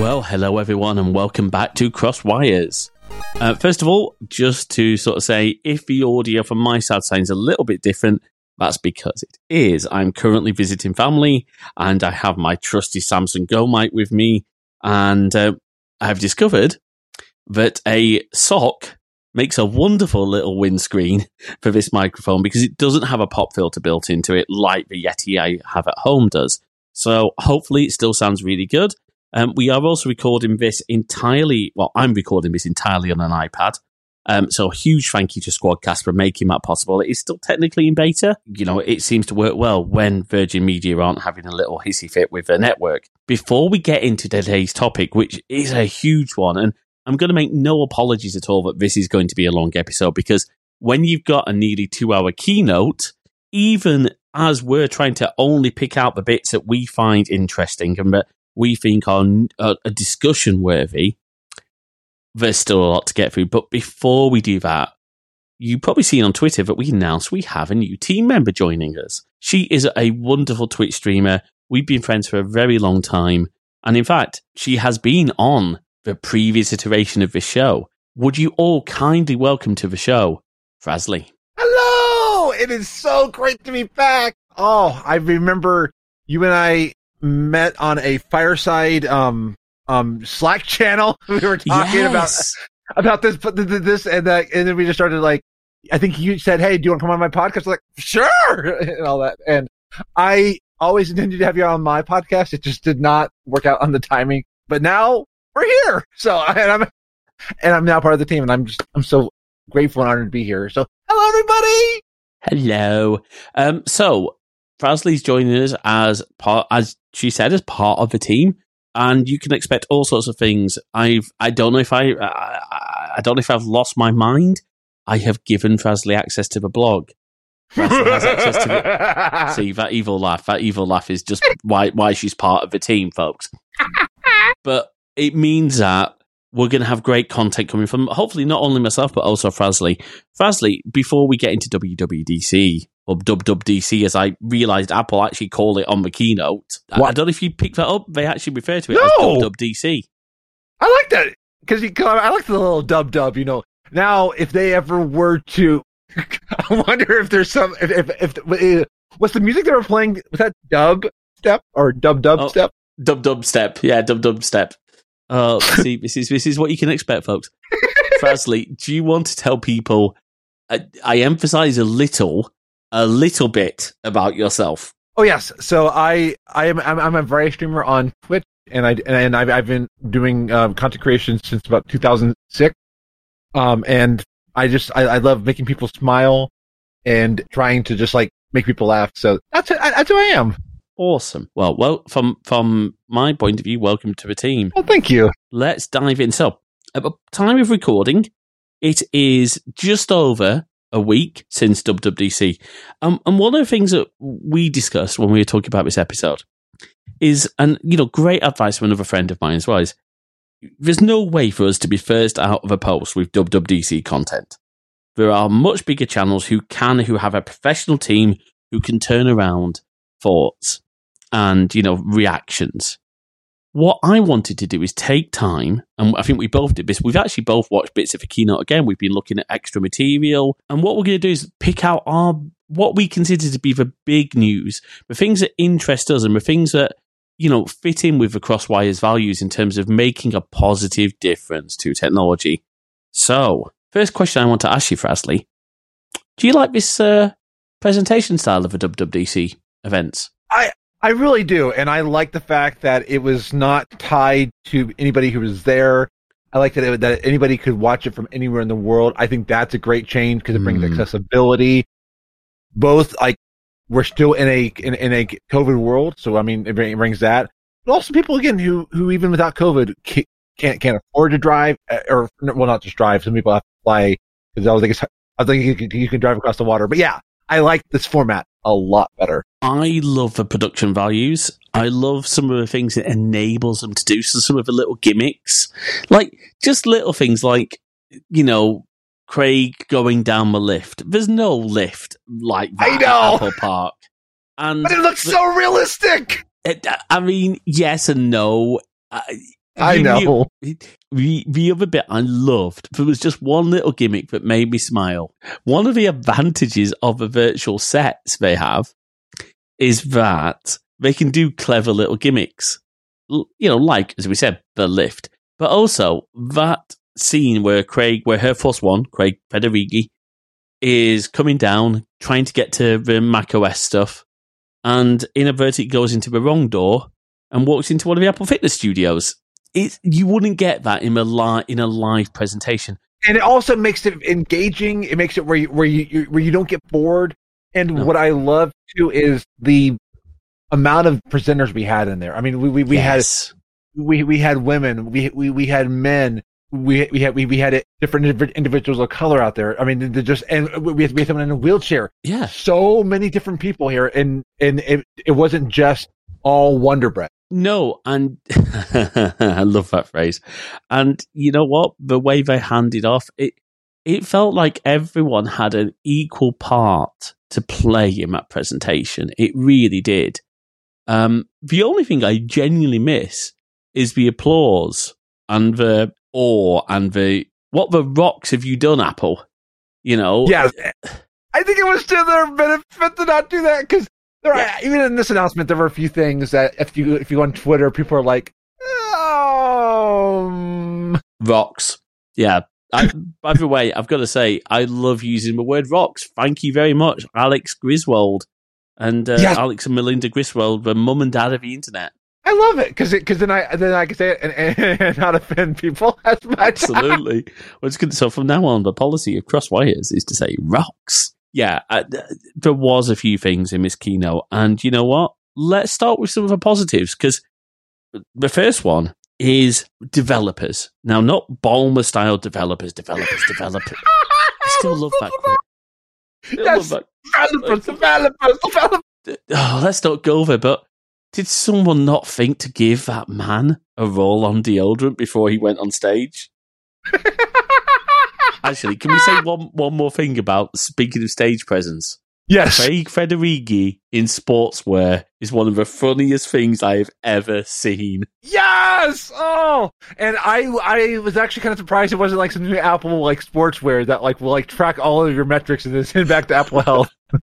Well, hello everyone, and welcome back to Cross Wires. Uh, first of all, just to sort of say, if the audio from my side sounds a little bit different, that's because it is. I'm currently visiting family, and I have my trusty Samson Go mic with me, and uh, I've discovered that a sock makes a wonderful little windscreen for this microphone because it doesn't have a pop filter built into it like the Yeti I have at home does. So hopefully it still sounds really good. Um, we are also recording this entirely. Well, I'm recording this entirely on an iPad. Um, so huge thank you to Squadcast for making that possible. It is still technically in beta. You know, it seems to work well when Virgin Media aren't having a little hissy fit with their network. Before we get into today's topic, which is a huge one, and I'm going to make no apologies at all that this is going to be a long episode because when you've got a nearly two hour keynote, even as we're trying to only pick out the bits that we find interesting and that we think are a discussion worthy, there's still a lot to get through. But before we do that, you've probably seen on Twitter that we announced we have a new team member joining us. She is a wonderful Twitch streamer. We've been friends for a very long time. And in fact, she has been on the previous iteration of this show. Would you all kindly welcome to the show, Frasley? Hello! It is so great to be back. Oh, I remember you and I met on a fireside um um Slack channel. We were talking Yes. about about this this and that, and then we just started like I think you said, "Hey, do you want to come on my podcast?" I was like, "Sure," and all that. And I always intended to have you on my podcast. It just did not work out on the timing. But now we're here. So and I'm and I'm now part of the team, and I'm just I'm so grateful and honored to be here. So hello, everybody. Hello. Um, so Frasley's joining us as part, as she said, as part of the team, and you can expect all sorts of things. I've, I don't know if I, I, I don't know if I've lost my mind. I have given Frasley access to the blog. Has to the, see that evil laugh. That evil laugh is just why why she's part of the team, folks. but it means that we're going to have great content coming from hopefully not only myself but also Frasley. Frasley, before we get into WWDC or WWDC, as I realised Apple actually call it on the keynote. I- I What? don't know if you picked that up. They actually refer to it No! as WWDC. I like that because I like the little dub dub. You know, now if they ever were to, I wonder if there's some if if, if uh, what's the music they were playing? Was that dub step or dub dub Oh. step? Dub dub step, yeah, dub dub step. Oh, see, this is this is what you can expect, folks. Frasley, do you want to tell people? I, I emphasize a little, a little bit about yourself. Oh yes. So I I am I'm, I'm a variety streamer on Twitch, and I and I've I've been doing um, content creation since about 2006. Um, and I just I, I love making people smile and trying to just like make people laugh. So that's it. That's who I am. Awesome. Well, well, from from my point of view, welcome to the team. Well, thank you. Let's dive in. So, at the time of recording, it is just over a week since WWDC. Um, and one of the things that we discussed when we were talking about this episode is, and you know, great advice from another friend of mine as well, is there's no way for us to be first out of a post with WWDC content. There are much bigger channels who can, who have a professional team who can turn around thoughts and, you know, reactions what I wanted to do is take time, and I think we both did this. We've actually both watched bits of a keynote again. We've been looking at extra material, and what we're going to do is pick out our what we consider to be the big news, the things that interest us, and the things that you know fit in with the Crosswire's values in terms of making a positive difference to technology. So, first question I want to ask you, Frasley, do you like this uh, presentation style of the WWDC events? I really do, and I like the fact that it was not tied to anybody who was there. I like that it, that anybody could watch it from anywhere in the world. I think that's a great change because it brings Mm. accessibility. Both like we're still in a in, in a COVID world, so I mean it, brings that. But also people again who who even without COVID can't can't afford to drive uh, or well not just drive. Some people have to fly because I was like it's, I think you can, you can drive across the water. But yeah, I like this format a lot better. I love the production values. I love some of the things it enables them to do. So some of the little gimmicks, like just little things like, you know, Craig going down the lift. There's no lift like that I at know. Apple Park. And But it looks so realistic. it, uh, I mean, yes and no. I, I know. The, the other bit I loved, there was just one little gimmick that made me smile. One of the advantages of the virtual sets they have is that they can do clever little gimmicks. You know, like, as we said, the lift. But also, that scene where Craig, where Hair Force One, Craig Federighi, is coming down, trying to get to the macOS stuff, and inadvertently goes into the wrong door and walks into one of the Apple Fitness studios. It, you wouldn't get that in a li- in a live presentation. and it also makes it engaging. It makes it where you where you, where you don't get bored. And No. what I love too is the amount of presenters we had in there. I mean, we we, we Yes. had we we had women, we we we had men. We we had we, we had different individuals of color out there. I mean, just and we had, we had someone in a wheelchair. yeah, So many different people here, and and it it wasn't just all Wonder Bread. No, and I love that phrase. And you know what? The way they handed off it, it felt like everyone had an equal part to play in that presentation. It really did. Um, the only thing I genuinely miss is the applause and the awe and the what the rocks have you done, Apple? You know, Yeah, I think it was to their benefit to not do that because there are, even in this announcement there were a few things that if you if you go on Twitter, people are like, um, rocks. Yeah. I, by the way, I've got to say, I love using the word rocks. Thank you very much, Alex Griswold and uh, Yes. Alex and Melinda Griswold, the mum and dad of the internet. I love it because because then I then I can say it and, and not offend people as much. Absolutely. well, it's good. So from now on, the policy of Cross Wires is to say rocks. Yeah, uh, there was a few things in this keynote, and you know what? Let's start with some of the positives because the first one is developers. Now, not Ballmer style developers, developers, developers. I still love that. Still Yes. love that developers, developers, developers. oh, let's not go there. But did someone not think to give that man a roll on deodorant before he went on stage? Actually, can we say one one more thing about speaking of stage presence? Yes, Craig Federighi in sportswear is one of the funniest things I have ever seen. yes. Oh, and I I was actually kind of surprised it wasn't like some new Apple like sportswear that like will like track all of your metrics and then send back to Apple Health.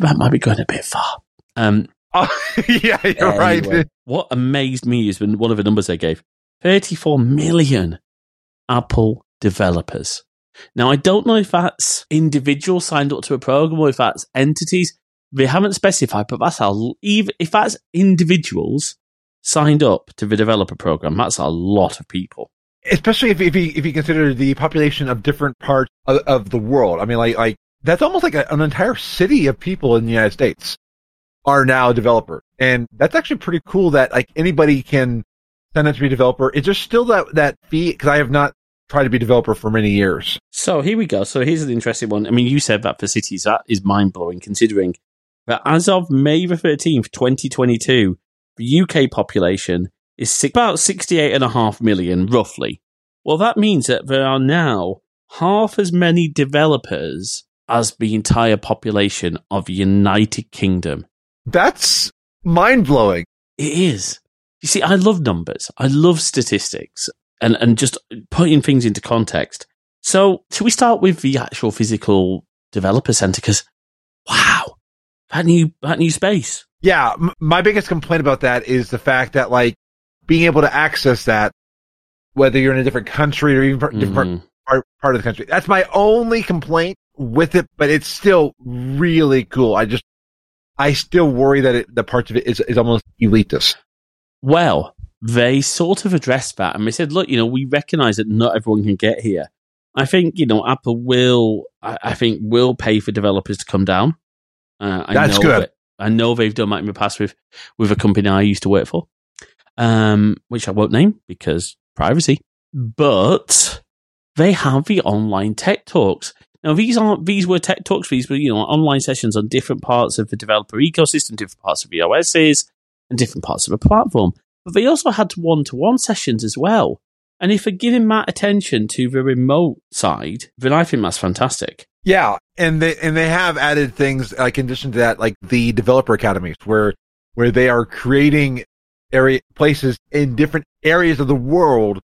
That might be going a bit far. Um, Oh, yeah, you're right. What amazed me is when one of the numbers they gave 34 million Apple developers. Now, I don't know if that's individuals signed up to a program or if that's entities. They haven't specified, but that's a, even if that's individuals signed up to the developer program, that's a lot of people. especially if if you if you consider the population of different parts of, of the world. I mean, like like that's almost like a, an entire city of people in the United States are now developers, and that's actually pretty cool. That like anybody can sign up to be a developer. It's just still that that fee because I have not tried to be a developer for many years. So here we go. So here's an interesting one. I mean, you said that for cities. That is mind blowing considering that as of May the 13th, 2022, the UK population is si- about 68.5 million, roughly. Well, that means that there are now half as many developers as the entire population of the United Kingdom. That's mind blowing. It is. You see, I love numbers. I love statistics and, and just putting things into context. So, should we start with the actual physical developer center? Because, wow, that new that new space. Yeah, m- my biggest complaint about that is the fact that like being able to access that, whether you're in a different country or even par- different mm-hmm. part, part of the country. That's my only complaint with it, but it's still really cool. I just, I still worry that it, the parts of it is, is almost elitist. Well, they sort of addressed that and they said, look, you know, we recognize that not everyone can get here. I think, you know, Apple will, I, I think, will pay for developers to come down. Uh, I That's know good. that- I know they've done that in the past with, with a company I used to work for, um, which I won't name because privacy. But they have the online tech talks. Now, these aren't, these were tech talks, these were, you know, online sessions on different parts of the developer ecosystem, different parts of the OSs, and different parts of the platform. But they also had one to one sessions as well. And if they're giving that attention to the remote side, then I think that's fantastic. Yeah, and they and they have added things like in addition to that, like the developer academies, where where they are creating area places in different areas of the world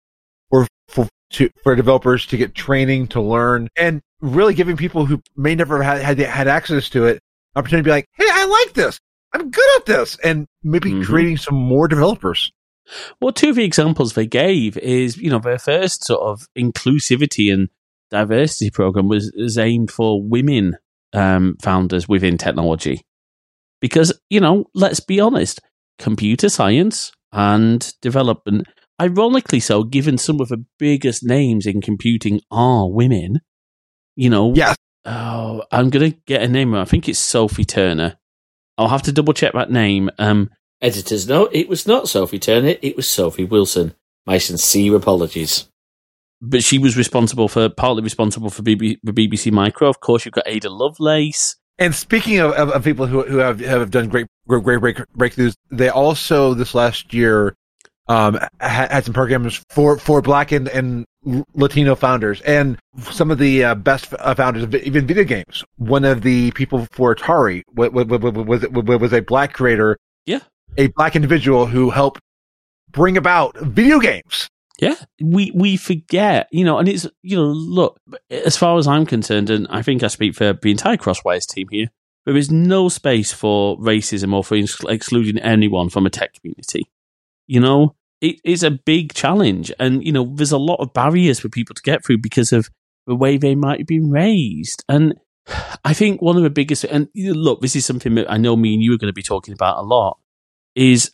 for for to, for developers to get training to learn and really giving people who may never have had had access to it opportunity to be like, hey, I like this. I'm good at this, and maybe mm-hmm. creating some more developers. Well, two of the examples they gave is, you know, their first sort of inclusivity and diversity program was, was aimed for women um, founders within technology. Because, you know, let's be honest, computer science and development, ironically so, given some of the biggest names in computing are women, you know. Yes. Oh, I'm going to get a name. I think it's Sophie Turner. I'll have to double check that name. Um, Editors note, it was not Sophie Turner, it was Sophie Wilson. My sincere apologies. But she was responsible for, partly responsible for BB, the BBC Micro. Of course, you've got Ada Lovelace. And speaking of, of, of people who, who have, have done great, great break, breakthroughs, they also this last year um, had, had, some programs for, for Black and, and Latino founders and some of the uh, best uh, founders of even video games. One of the people for Atari was, was, was, was a Black creator yeah a black individual who helped bring about video games. Yeah, we we forget, you know, and it's you know, look, as far as I'm concerned, and I think I speak for the entire Crosswires team here, there is no space for racism or for excluding anyone from a tech community. You know, it is a big challenge, and you know, there's a lot of barriers for people to get through because of the way they might have been raised, and I think one of the biggest, and look, this is something that I know me and you are going to be talking about a lot is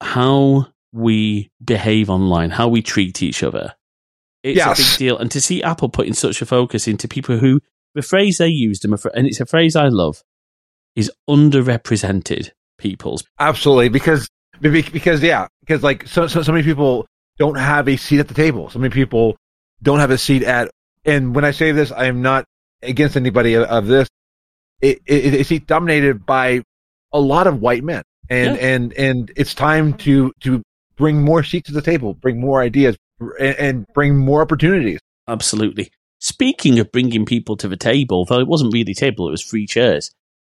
how we behave online, how we treat each other. It's yes. a big deal. And to see Apple putting such a focus into people who, the phrase they used, and it's a phrase I love, is underrepresented peoples. Absolutely. Because, because yeah, because like so, so, so many people don't have a seat at the table. So many people don't have a seat at, and when I say this, I am not against anybody of, of this. It, it, it's dominated by a lot of white men and yeah. and and it's time to to bring more seats to the table, bring more ideas, and, and bring more opportunities. Absolutely. Speaking of bringing people to the table, though it wasn't really table, it was free chairs.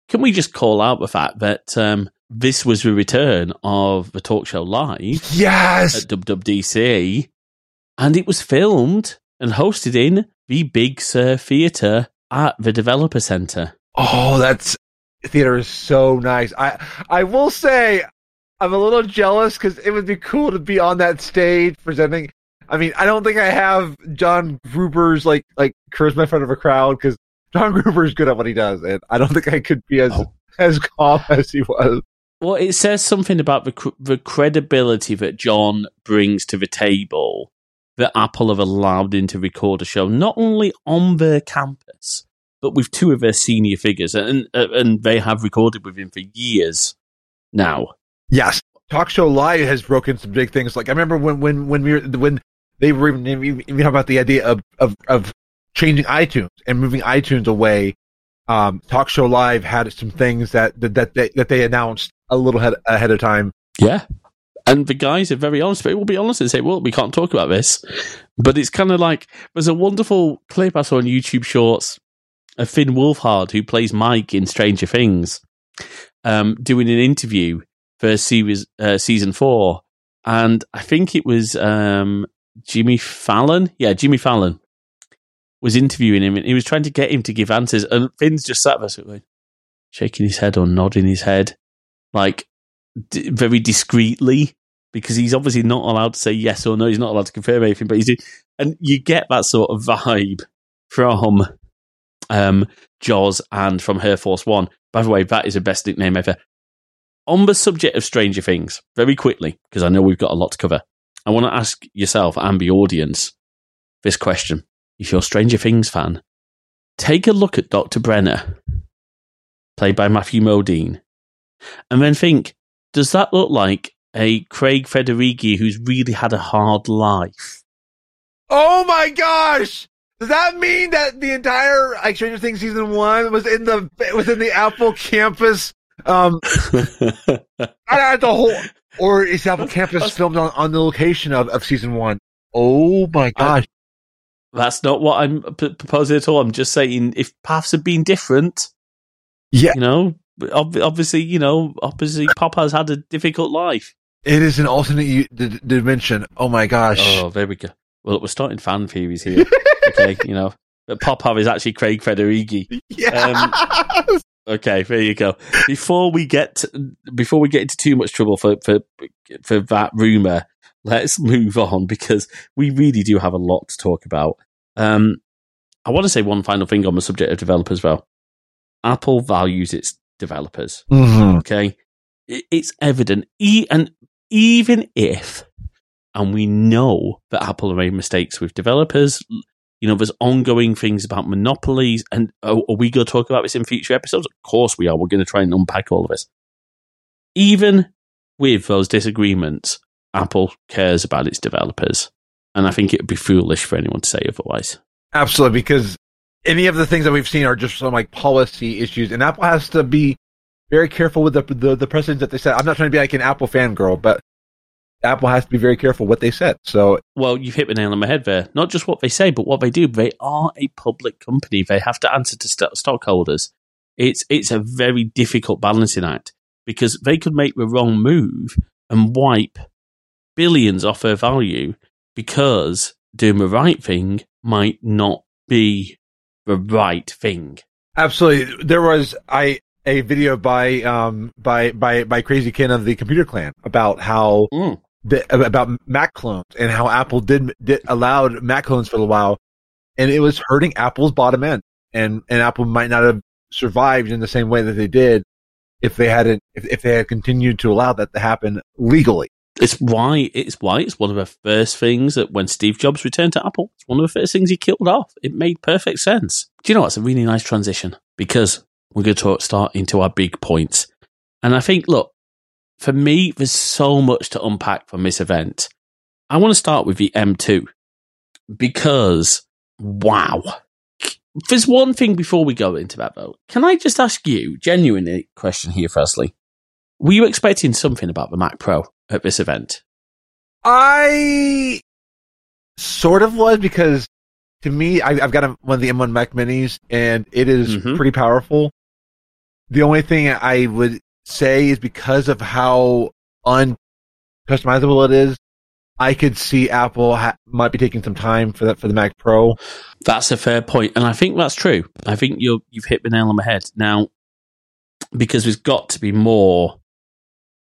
Can we just call out the fact that um, this was the return of the talk show live? Yes, at WWDC, and it was filmed and hosted in the Big Sur Theatre at the Developer Center. Oh, that's theater is so nice. I I will say I'm a little jealous because it would be cool to be on that stage presenting. I mean, I don't think I have John Gruber's like like charisma in front of a crowd because John Gruber is good at what he does, and I don't think I could be as oh. as calm as he was. Well, it says something about the the credibility that John brings to the table that Apple have allowed him to record a show, not only on their campus, but with two of their senior figures, and uh, and they have recorded with him for years now. Yes, Talk Show Live has broken some big things. Like I remember when when when we were when they were even, even talking about the idea of, of of changing iTunes and moving iTunes away. Um, Talk Show Live had some things that that that that they announced a little ahead, ahead of time. Yeah, and the guys are very honest. They will be honest and say, "Well, we can't talk about this." But it's kind of like there's a wonderful clip I saw on YouTube Shorts of Finn Wolfhard, who plays Mike in Stranger Things, um, doing an interview for series, uh, season four. And I think it was um, Jimmy Fallon. Yeah, Jimmy Fallon was interviewing him and he was trying to get him to give answers. And Finn's just sat there shaking his head or nodding his head, like d- very discreetly, because he's obviously not allowed to say yes or no. He's not allowed to confirm anything, but he's doing, and you get that sort of vibe from um, Joz, and from Hair Force One. By the way, that is the best nickname ever. On the subject of Stranger Things, very quickly, because I know we've got a lot to cover, I want to ask yourself and the audience this question. If you're a Stranger Things fan, take a look at Dr. Brenner, played by Matthew Modine, and then think, does that look like a Craig Federighi who's really had a hard life? Oh my gosh! Does that mean that the entire like Stranger Things season one was in the was in the Apple campus? Um, I, the whole, or is Apple campus filmed on, on the location of, of season one? Oh my gosh! I, that's not what I'm p- proposing at all. I'm just saying if paths had been different, yeah, you know, ob- obviously, you know, obviously, Pop has had a difficult life. It is an alternate u- d- dimension. Oh my gosh. Oh, there we go. Well, we're starting fan theories here. okay, you know, but Popov is actually Craig Federighi. yeah. Okay, there you go. Before we get to, before we get into too much trouble for for for that rumor, let's move on because we really do have a lot to talk about. Um, I want to say one final thing on the subject of developers. Well, Apple values its developers. Mhm. Okay, it's evident, e- and even if, and we know that Apple have made mistakes with developers. You know, there's ongoing things about monopolies, and are, are we going to talk about this in future episodes? Of course, we are. We're going to try and unpack all of this. Even with those disagreements, Apple cares about its developers, and I think it would be foolish for anyone to say otherwise. Absolutely, because any of the things that we've seen are just some like policy issues, and Apple has to be very careful with the the, the precedents that they set. I'm not trying to be like an Apple fangirl, but Apple has to be very careful what they set. So Well, you've hit the nail on the head there. Not just what they say, but what they do. They are a public company. They have to answer to st- stockholders. It's it's a very difficult balancing act because they could make the wrong move and wipe billions off their value because doing the right thing might not be the right thing. absolutely, there was I a video by um by by by Crazy Ken of the Computer Clan about how Mm. the, about Mac clones and how Apple did, did allowed Mac clones for a while, and it was hurting Apple's bottom end, and and Apple might not have survived in the same way that they did if they hadn't if, if they had continued to allow that to happen legally. It's why it's why it's one of the first things that when Steve Jobs returned to Apple, it's one of the first things he killed off. It made perfect sense. Do you know what's a really nice transition? Because we're going to start into our big points. And I think, look, for me, there's so much to unpack from this event. I want to start with the M2 because, wow. There's one thing before we go into that, though. Can I just ask you, genuinely, question here, firstly? Were you expecting something about the Mac Pro at this event? I sort of was because to me, I, I've got a, one of the M1 Mac Minis, and it is Mhm. pretty powerful. The only thing I would say is because of how uncustomizable it is, I could see Apple ha- might be taking some time for that for the Mac Pro. That's a fair point, and I think that's true. I think you you've hit the nail on the head now, because there's got to be more.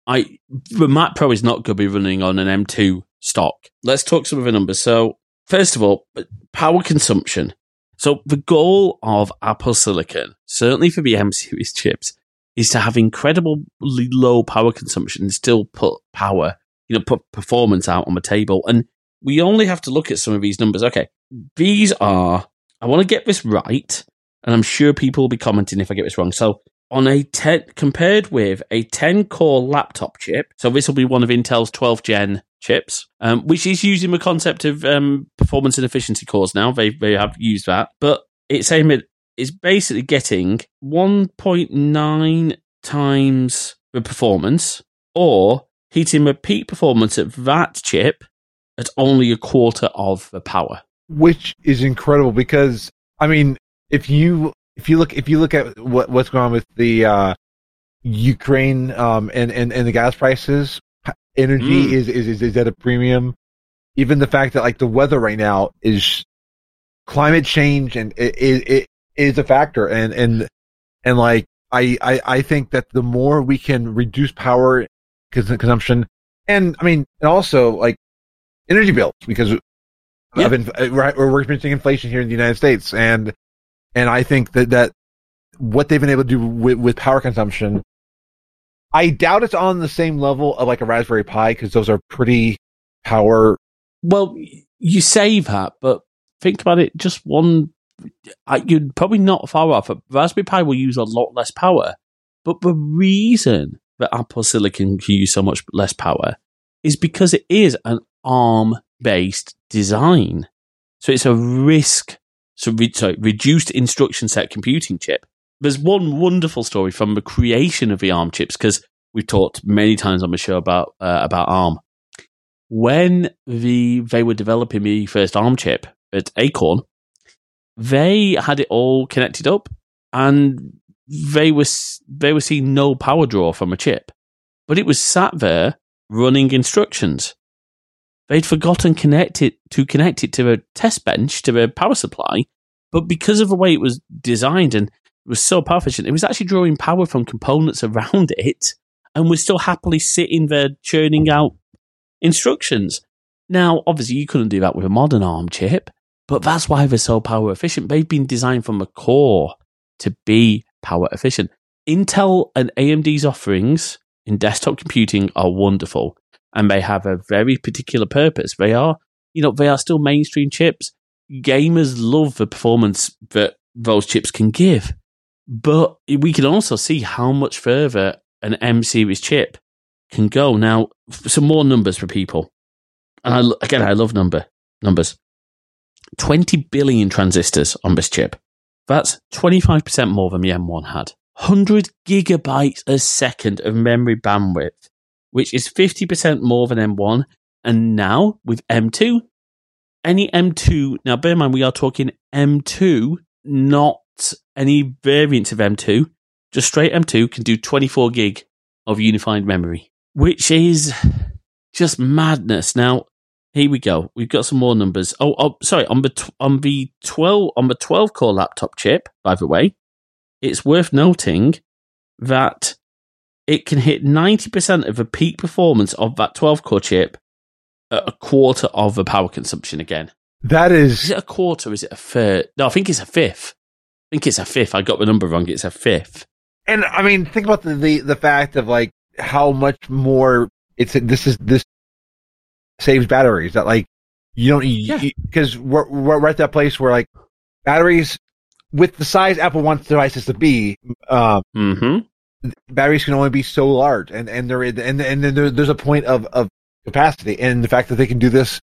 I the Mac Pro is not going to be running on an M2 stock. Let's talk some of the numbers. So, first of all, power consumption. So, the goal of Apple Silicon, certainly for the M series chips, is to have incredibly low power consumption and still put power, you know, put performance out on the table. And we only have to look at some of these numbers. Okay, these are, I want to get this right, and I'm sure people will be commenting if I get this wrong. So, on a 10, compared with a 10 core laptop chip, so this will be one of Intel's 12 gen chips, um, which is using the concept of um, performance and efficiency cores now. They, they have used that, but it's saying it is basically getting 1.9 times the performance or hitting the peak performance of that chip at only a quarter of the power. which is incredible because I mean, if you if you look if you look at what what's going on with the uh, Ukraine um, and, and and the gas prices, energy Mm. is, is is is at a premium. Even the fact that like the weather right now is climate change and it it, it is a factor and and and like I, I I think that the more we can reduce power consumption and I mean and also like energy bills because Yeah. inf- uh, we're, we're experiencing inflation here in the United States, and and I think that that what they've been able to do with, with power consumption, I doubt it's on the same level of like a Raspberry Pi because those are pretty power. Well, you say that, but think about it. Just one, you're probably not far off. A Raspberry Pi will use a lot less power, but the reason that Apple Silicon can use so much less power is because it is an ARM-based design. So it's a RISC, so re- sorry, reduced instruction set computing chip. There's one wonderful story from the creation of the ARM chips because we've talked many times on the show about uh, about ARM when the they were developing the first ARM chip at Acorn, they had it all connected up, and they were they were seeing no power draw from a chip, but it was sat there running instructions. They'd forgotten connect it, to connect it to a test bench, to a power supply, but because of the way it was designed and it was so power efficient, it was actually drawing power from components around it and was still happily sitting there churning out instructions. Now, obviously, you couldn't do that with a modern ARM chip, but that's why they're so power efficient. They've been designed from the core to be power efficient. Intel and AMD's offerings in desktop computing are wonderful and they have a very particular purpose. They are, you know, they are still mainstream chips. Gamers love the performance that those chips can give. But we can also see how much further an M series chip can go. Now, some more numbers for people. And I, again, I love number numbers. 20 billion transistors on this chip. That's 25% more than the M1 had. 100 gigabytes a second of memory bandwidth, which is 50% more than M1. And now with M2, any M2, now bear in mind we are talking M2, not any variant of M2, just straight M2 can do 24 gig of unified memory, which is just madness. Now, here we go. We've got some more numbers. Oh, oh sorry, on the on the 12 on the 12 core laptop chip, by the way, it's worth noting that it can hit 90% of the peak performance of that 12 core chip at a quarter of the power consumption again. That is. Is it a quarter? Is it a third? No, I think it's a fifth. I think it's a fifth. I got the number wrong. It's a fifth. And I mean, think about the, the, the fact of like how much more it's, this is, this saves batteries that like you don't, Yeah. because we're, we're at that place where like batteries with the size Apple wants devices to be, um, Mm-hmm. Batteries can only be so large and and there and and then there, there's a point of of capacity and the fact that they can do this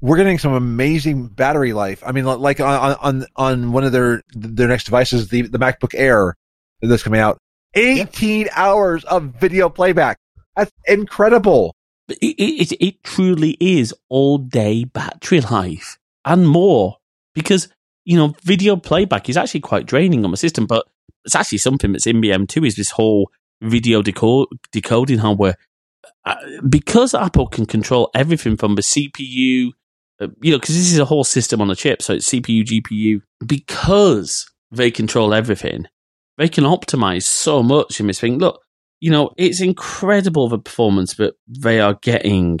we're getting some amazing battery life. I mean like on on on one of their their next devices the the macbook air that's coming out. 18 hours of video playback. That's incredible. It, it, it, it truly is all day battery life and more because, you know, video playback is actually quite draining on the system, but it's actually something that's in BM2 is this whole video deco- decoding hardware. Uh, because Apple can control everything from the CPU, uh, you know, because this is a whole system on a chip, so it's CPU, GPU, because they control everything, they can optimize so much in this thing. Look, you know, it's incredible the performance that they are getting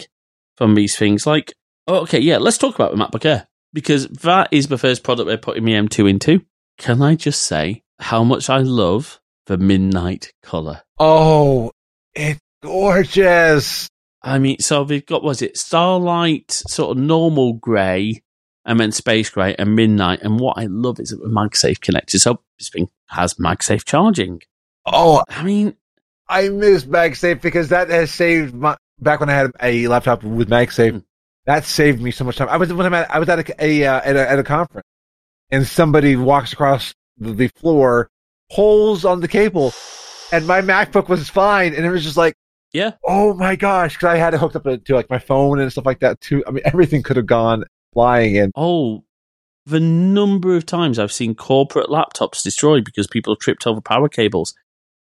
from these things. Like, okay, yeah, let's talk about the MacBook Air because that is the first product they're putting the M2 into. Can I just say how much I love the midnight color? oh it's gorgeous I mean, so they've got, was it Starlight, sort of normal grey, and then Space Grey and Midnight. And what I love is that the MagSafe connector. So this thing has MagSafe charging. oh I mean, I miss MagSafe because that has saved my back when I had a laptop with MagSafe. Hmm. That saved me so much time. I was when I'm at, I was at a, a, uh, at a at a conference, and somebody walks across the, floor, holes on the cable, and my MacBook was fine, and it was just like, yeah. oh my gosh, because I had it hooked up to, like my phone and stuff like that too. I mean, everything could have gone flying, and Oh, the number of times I've seen corporate laptops destroyed because people have tripped over power cables.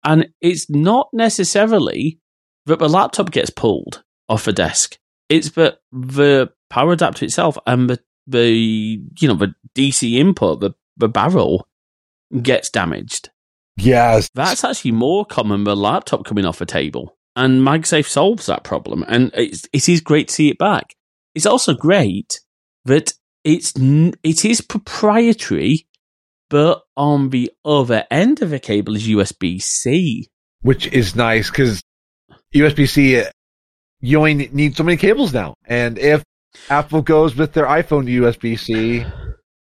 And it's not necessarily that the laptop gets pulled off a desk. It's that the power adapter itself and the, the you know, the DC input, the, the barrel gets damaged. yes, That's actually more common than a laptop coming off a table. And MagSafe solves that problem. And it's, it is great to see it back. It's also great that it's it is proprietary, but on the other end of the cable is USB C. which is nice because USB C, you only need so many cables now, and if Apple goes with their iPhone to USB C,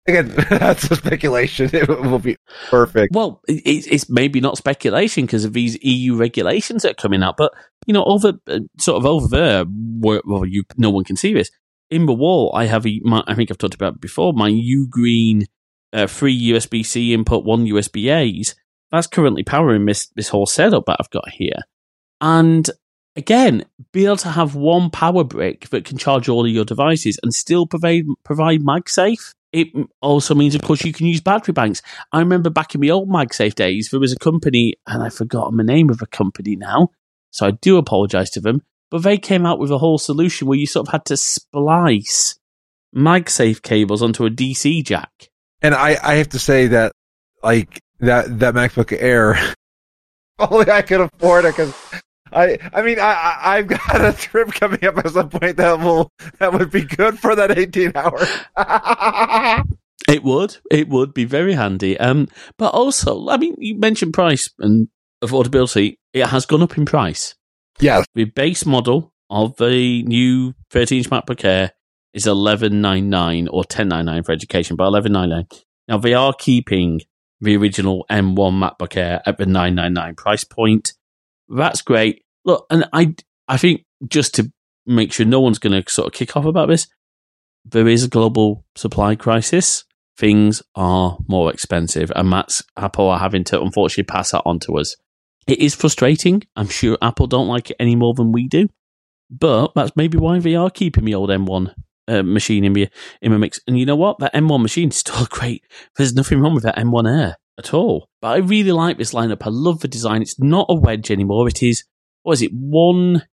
again, that's a speculation. It will be perfect. Well, it, it's maybe not speculation because of these EU regulations that are coming out, but you know, over uh, sort of over there, where well, you no one can see this in the wall. I have, a, my, I think I've talked about before, my Ugreen uh, three USB C input, one USB A's. That's currently powering this this whole setup that I've got here, and again, be able to have one power brick that can charge all of your devices and still provide provide MagSafe. It also means, of course, you can use battery banks. I remember back in the old MagSafe days, there was a company, and I've forgotten the name of the company now, so I do apologize to them. But they came out with a whole solution where you sort of had to splice MagSafe cables onto a DC jack. And I, I have to say that, like, that, that MacBook Air, only I could afford it because I, I mean, I, I, I've got a trip coming up at some point that will, that would be good for that 18 hours. It would. It would be very handy. Um, but also, I mean, you mentioned price and affordability. It has gone up in price. yes. The base model of the new 13 inch MacBook Air is 1199 or 1099 for education, but 1199. Now they are keeping the original M1 MacBook Air at the 999 price point. That's great. Look, and I, I think just to make sure no one's going to sort of kick off about this, there is a global supply crisis. Things are more expensive, and Matt's Apple are having to unfortunately pass that on to us. It is frustrating. I'm sure Apple don't like it any more than we do, but that's maybe why they are keeping the old M1 uh, machine in the in the mix. And you know what? That M1 machine is still great. There's nothing wrong with that M1 Air at all. But I really like this lineup. I love the design. It's not a wedge anymore. It is what is it? One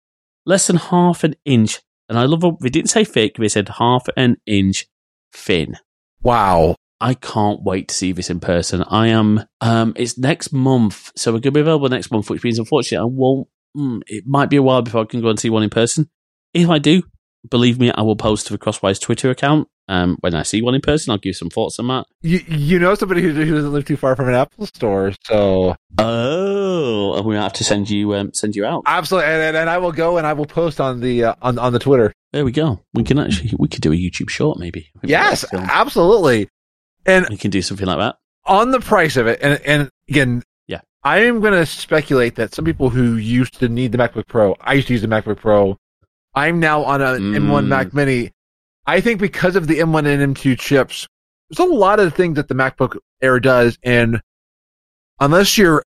less than half an inch. And I love. They didn't say thick. They said half an inch thin. Wow. I can't wait to see this in person. I am. Um, it's next month, so we're going to be available next month, which means unfortunately I won't. Mm, it might be a while before I can go and see one in person. If I do, believe me, I will post to the Crosswires Twitter account. Um, when I see one in person, I'll give some thoughts on that. You, you know somebody who, who doesn't live too far from an Apple store, so Oh, and we have to send you um, send you out. absolutely. And, and, and I will go and I will post on the uh, on on the Twitter. There we go. We can actually we could do a YouTube short maybe. Maybe Yes, absolutely. And we can do something like that. on the price of it, and and again, Yeah. I am going to speculate that some people who used to need the MacBook Pro, I used to use the MacBook Pro. I'm now on an Mm. M1 Mac Mini. I think because of the M1 and M2 chips, there's a lot of things that the MacBook Air does, and unless you're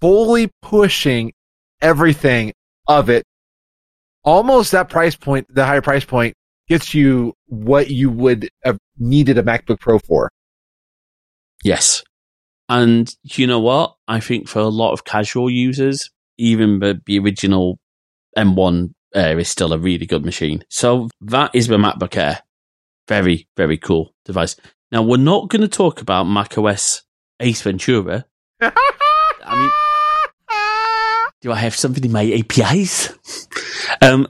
fully pushing everything of it, almost that price point, the higher price point, gets you what you would have needed a MacBook Pro for. Yes. And you know what? I think for a lot of casual users, even the, the original M1 Air is still a really good machine. So that is the MacBook Air. Very, very cool device. Now, we're not going to talk about macOS Ace Ventura. I mean, do I have something in my APIs? um,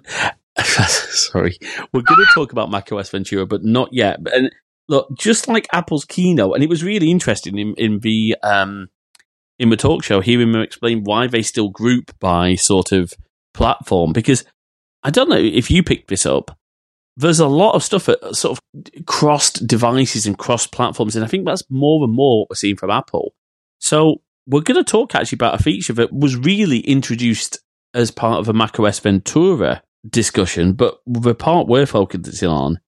sorry. We're going to talk about macOS Ventura, but not yet. And look, just like Apple's keynote, and it was really interesting in, in the um, in the talk show, hearing them explain why they still group by sort of platform. Because I don't know if you picked this up. There's a lot of stuff that sort of crossed devices and cross platforms, and I think that's more and more what we're seeing from Apple. So we're going to talk actually about a feature that was really introduced as part of a macOS Ventura discussion, but the part we're focusing on,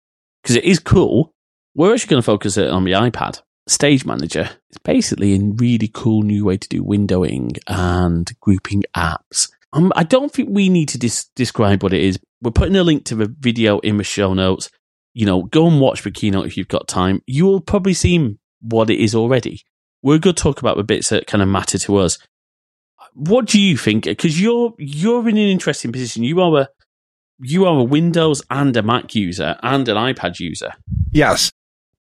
because it is cool, we're actually going to focus it on the iPad. Stage Manager is basically a really cool new way to do windowing and grouping apps. Um, I don't think we need to dis- describe what it is. We're putting a link to the video in the show notes. You know, go and watch the keynote if you've got time. You will probably see what it is already. We're going to talk about the bits that kind of matter to us. What do you think? Because you're you're in an interesting position. You are a you are a Windows and a Mac user and an iPad user. Yes.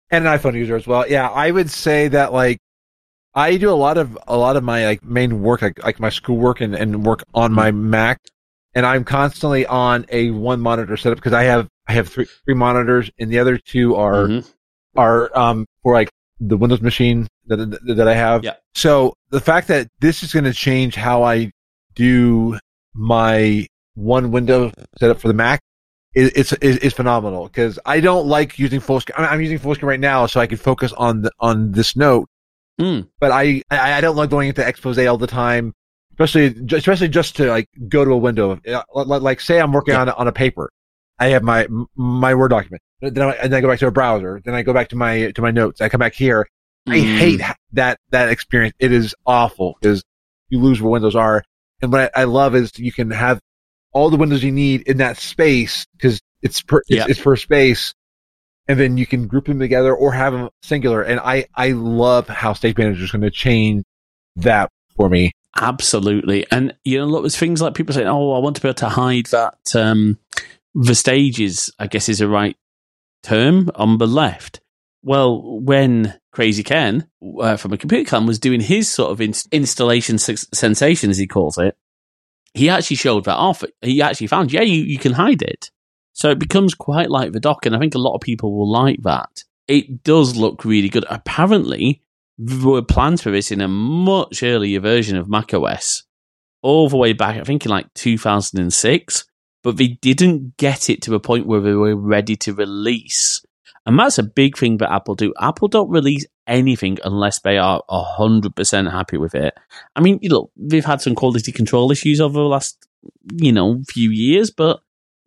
And an iPhone user as well. Yeah, I would say that like I do a lot of a lot of my like main work like, like my schoolwork and, and work on my Mac and I'm constantly on a one monitor setup because I have I have three three monitors and the other two are Mhm. are um for like the Windows machine that that, that I have. Yeah. So the fact that this is going to change how I do my one window setup for the Mac is it's is, is phenomenal because I don't like using full screen. I'm I'm using full screen right now so I can focus on the on this note. Mm. But I, I I don't like going into expose all the time, especially especially just to like go to a window. Like, say I'm working Yeah. on a, on a paper, I have my my Word document. Then I, and then I go back to a browser. Then I go back to my to my notes. I come back here. I Mm. hate that that experience. It is awful because you lose where windows are. And what I, I love is you can have all the windows you need in that space because it's per, it's, Yeah. it's per space, and then you can group them together or have them singular. And I I love how Stage Manager is going to change that for me. Absolutely. And, you know, look, there's things like people saying, oh, I want to be able to hide that um, the stages, I guess is the right term, on the left. Well, when Crazy Ken uh, from a computer clan was doing his sort of in- installation sensation, as he calls it, he actually showed that off. He actually found, yeah, you, you can hide it. So it becomes quite like the dock, and I think a lot of people will like that. It does look really good. Apparently, there were plans for this in a much earlier version of macOS, all the way back, I think in like 2006, but they didn't get it to a point where they were ready to release. And that's a big thing that Apple do. Apple don't release anything unless they are 100% happy with it. I mean, know, they've had some quality control issues over the last, you know, few years, but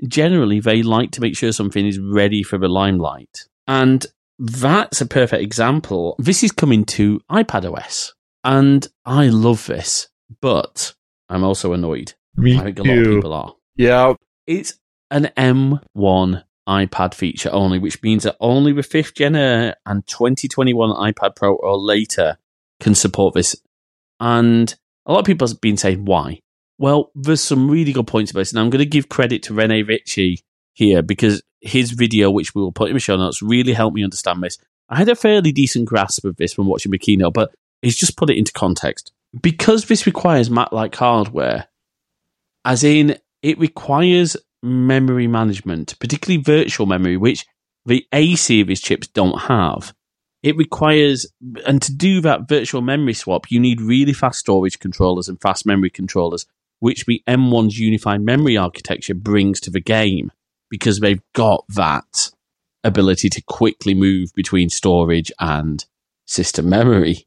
generally they like to make sure something is ready for the limelight. And that's a perfect example. This is coming to iPad OS, and I love this, but I'm also annoyed. Me I think a lot of people are. Yeah. It's an M1 iPad feature only, which means that only the 5th Gen uh, and 2021 iPad Pro or later can support this. And a lot of people have been saying, why? Well, there's some really good points about this, and I'm going to give credit to Rene Ritchie here because his video, which we will put in the show notes, really helped me understand this. I had a fairly decent grasp of this when watching keynote, but he's just put it into context. Because this requires Mac like hardware, as in it requires memory management, particularly virtual memory, which the A series chips don't have. It requires, and to do that virtual memory swap, you need really fast storage controllers and fast memory controllers, which the M1's unified memory architecture brings to the game because they've got that ability to quickly move between storage and system memory.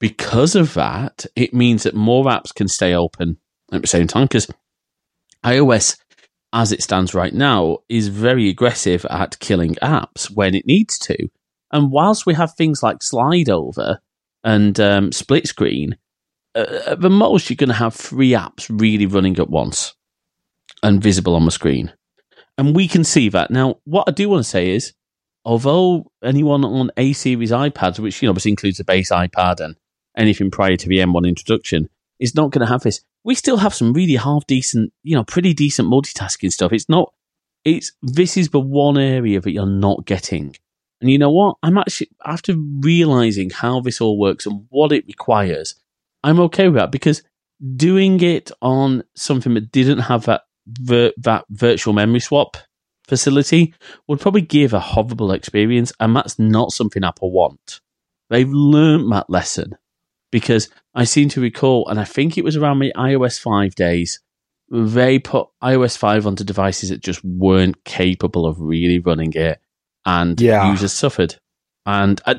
Because of that, it means that more apps can stay open at the same time because iOS, as it stands right now, is very aggressive at killing apps when it needs to. And whilst we have things like slide over and um, split screen, at the most you're going to have three apps really running at once and visible on the screen. And we can see that. Now, what I do want to say is, although anyone on A series iPads, which you know obviously includes the base iPad and anything prior to the M1 introduction, is not going to have this. We still have some really half decent, you know, pretty decent multitasking stuff. It's not. It's this is the one area that you're not getting. And you know what? I'm actually after realizing how this all works and what it requires, I'm okay with that because doing it on something that didn't have that vir- that virtual memory swap facility would probably give a horrible experience, and that's not something Apple want. They've learned that lesson because I seem to recall, and I think it was around my iOS 5 days, they put iOS 5 onto devices that just weren't capable of really running it, and Yeah. users suffered. And I,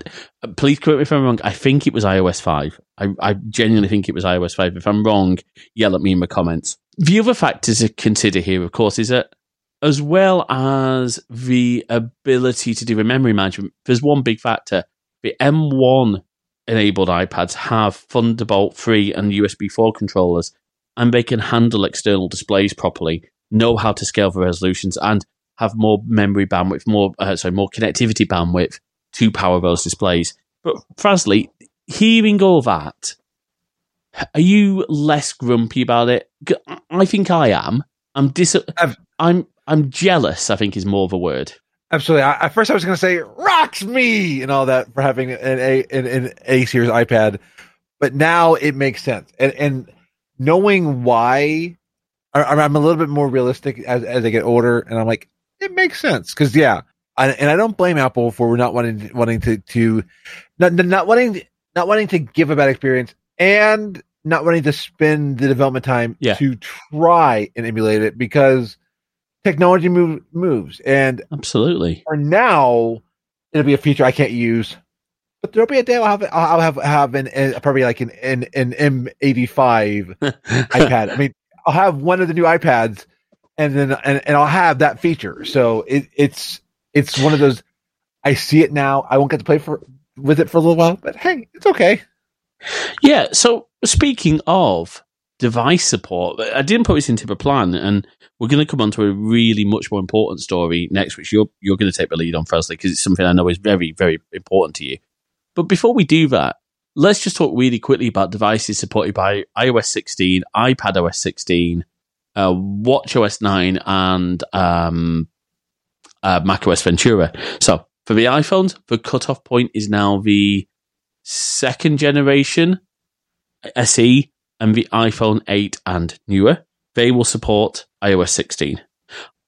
please correct me if I'm wrong. I think it was iOS 5. I, I genuinely think it was iOS 5. If I'm wrong, yell at me in the comments. The other factors to consider here, of course, is that as well as the ability to do the memory management, there's one big factor. The M1 enabled iPads have Thunderbolt 3 and USB 4 controllers, and they can handle external displays properly, know how to scale the resolutions, and have more memory bandwidth, more uh, sorry, more connectivity bandwidth to power those displays. But Frasley, hearing all that, are you less grumpy about it? I think I am. I'm dis. I'm I'm jealous. I think is more of a word. Absolutely. I, at first, I was going to say "rocks me" and all that for having an A an, an A series iPad, but now it makes sense. And and knowing why, I, I'm a little bit more realistic as as I get older, and I'm like, it makes sense because yeah, I, and I don't blame Apple for not wanting wanting to to not not wanting not wanting to give a bad experience and not wanting to spend the development time Yeah. to try and emulate it because technology move, moves and Absolutely. for now, it'll be a feature I can't use. But there'll be a day I'll have I'll have have an, an probably like an an, an M85 iPad. I mean, I'll have one of the new iPads, and then and, and I'll have that feature. So it, it's it's one of those. I see it now. I won't get to play for with it for a little while, but hey, it's okay. Yeah. So speaking of device support, I didn't put this into the plan, and we're going to come on to a really much more important story next, which you're you're going to take the lead on, firstly, because it's something I know is very very important to you. But before we do that, let's just talk really quickly about devices supported by iOS 16, iPad OS 16, uh, Watch OS 9, and um, uh, Mac OS Ventura. So for the iPhones, the cutoff point is now the second generation SE and the iPhone 8 and newer. They will support iOS 16.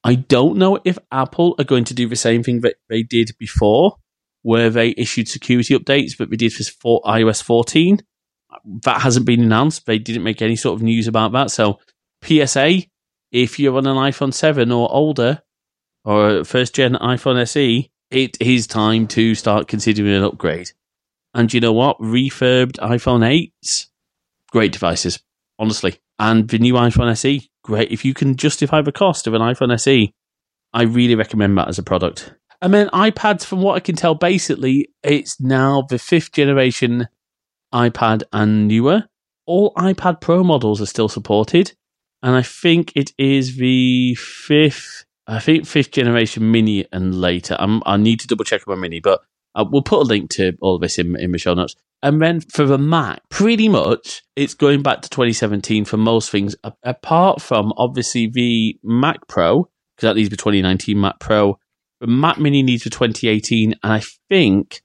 I don't know if Apple are going to do the same thing that they did before, where they issued security updates, but they did for iOS 14. That hasn't been announced. They didn't make any sort of news about that. So, PSA, if you're on an iPhone 7 or older, or first gen iPhone SE, it is time to start considering an upgrade. And you know what? Refurbed iPhone 8s, great devices, honestly. And the new iPhone SE, great. If you can justify the cost of an iPhone SE, I really recommend that as a product. And then iPads, from what I can tell, basically, it's now the fifth generation iPad and newer. All iPad Pro models are still supported. And I think it is the fifth, I think fifth generation mini and later. I'm, I need to double check on my mini, but uh, we'll put a link to all of this in, in the show notes. And then for the Mac, pretty much it's going back to 2017 for most things, apart from obviously the Mac Pro, because that needs the 2019 Mac Pro. The Mac Mini needs for 2018, and I think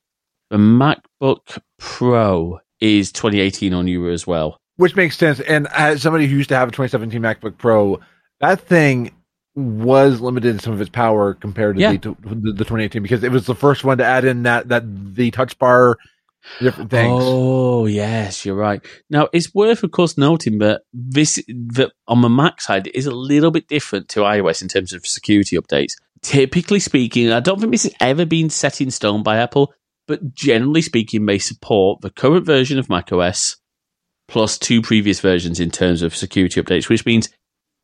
the MacBook Pro is 2018 on newer as well. Which makes sense. And as somebody who used to have a 2017 MacBook Pro, that thing was limited in some of its power compared to yeah. the, the, the 2018 because it was the first one to add in that that the touch bar different things. Oh yes, you're right. Now it's worth, of course, noting that this that on the Mac side is a little bit different to iOS in terms of security updates. Typically speaking, I don't think this has ever been set in stone by Apple, but generally speaking, they support the current version of macOS plus two previous versions in terms of security updates, which means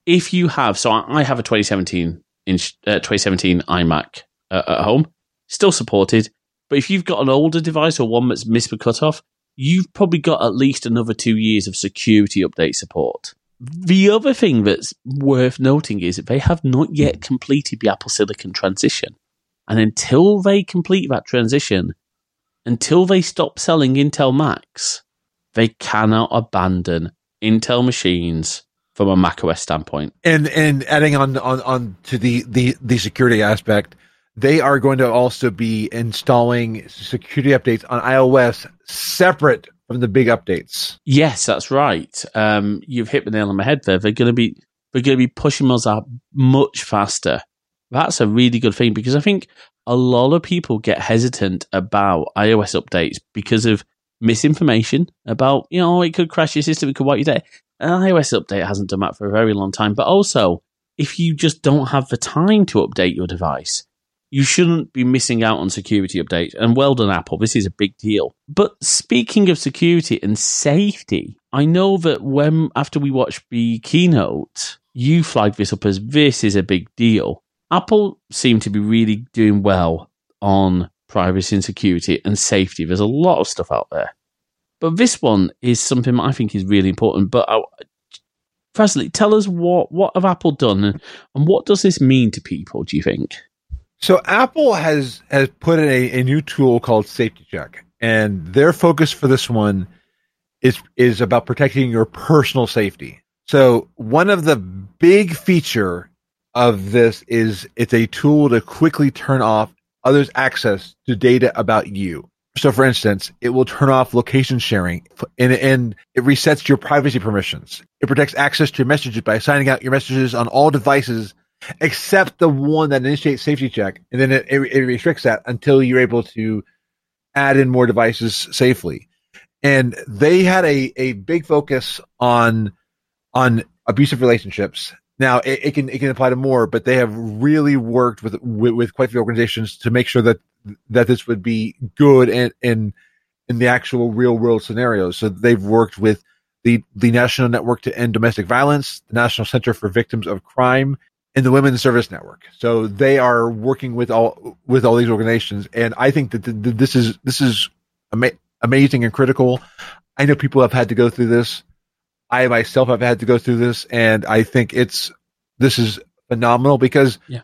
if you have, so I have a 2017 inch, uh, 2017 iMac uh, at home, still supported. But if you've got an older device or one that's missed the cutoff, you've probably got at least another two years of security update support. The other thing that's worth noting is that they have not yet completed the Apple Silicon transition. And until they complete that transition, until they stop selling Intel Macs, they cannot abandon Intel machines from a macOS standpoint. And and adding on on on to the the the security aspect, they are going to also be installing security updates on iOS separate from the big updates. Yes, that's right. Um, you've hit the nail on the head there. They're going to be they're going to be pushing us out much faster. That's a really good thing because I think a lot of people get hesitant about iOS updates because of misinformation about, you know, it could crash your system, it could wipe your day an iOS update hasn't done that for a very long time. But also, if you just don't have the time to update your device, you shouldn't be missing out on security updates. And well done, Apple. This is a big deal. But speaking of security and safety, I know that when after we watched the keynote, you flagged this up as this is a big deal. Apple seem to be really doing well on privacy and security and safety. There's a lot of stuff out there. But this one is something I think is really important. But I, firstly, tell us what what have Apple done, and, and what does this mean to people? Do you think? So Apple has has put in a, a new tool called Safety Check, and their focus for this one is is about protecting your personal safety. So one of the big feature of this is it's a tool to quickly turn off others' access to data about you. So, for instance, it will turn off location sharing and, and it resets your privacy permissions. It protects access to your messages by signing out your messages on all devices except the one that initiates safety check. And then it, it, it restricts that until you're able to add in more devices safely. And they had a, a big focus on, on abusive relationships. Now it, it, can it can apply to more, but they have really worked with, with, with quite a few organizations to make sure that that this would be good in in in the actual real world scenarios. So they've worked with the the National Network to End Domestic Violence, the National Center for Victims of Crime, and the Women's Service Network. So they are working with all with all these organizations, and I think that this is this is ama- amazing and critical. I know people have had to go through this. I myself have had to go through this, and I think it's this is phenomenal because yeah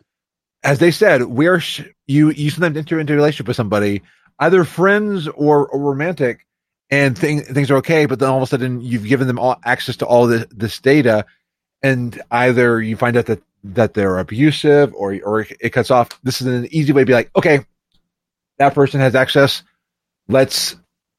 as they said, we're sh- you you sometimes enter into a relationship with somebody, either friends or, or romantic, and thing, things are okay, but then all of a sudden you've given them all access to all this, this data, and either you find out that that they're abusive or or it cuts off. This is an easy way to be like, okay, that person has access. Let's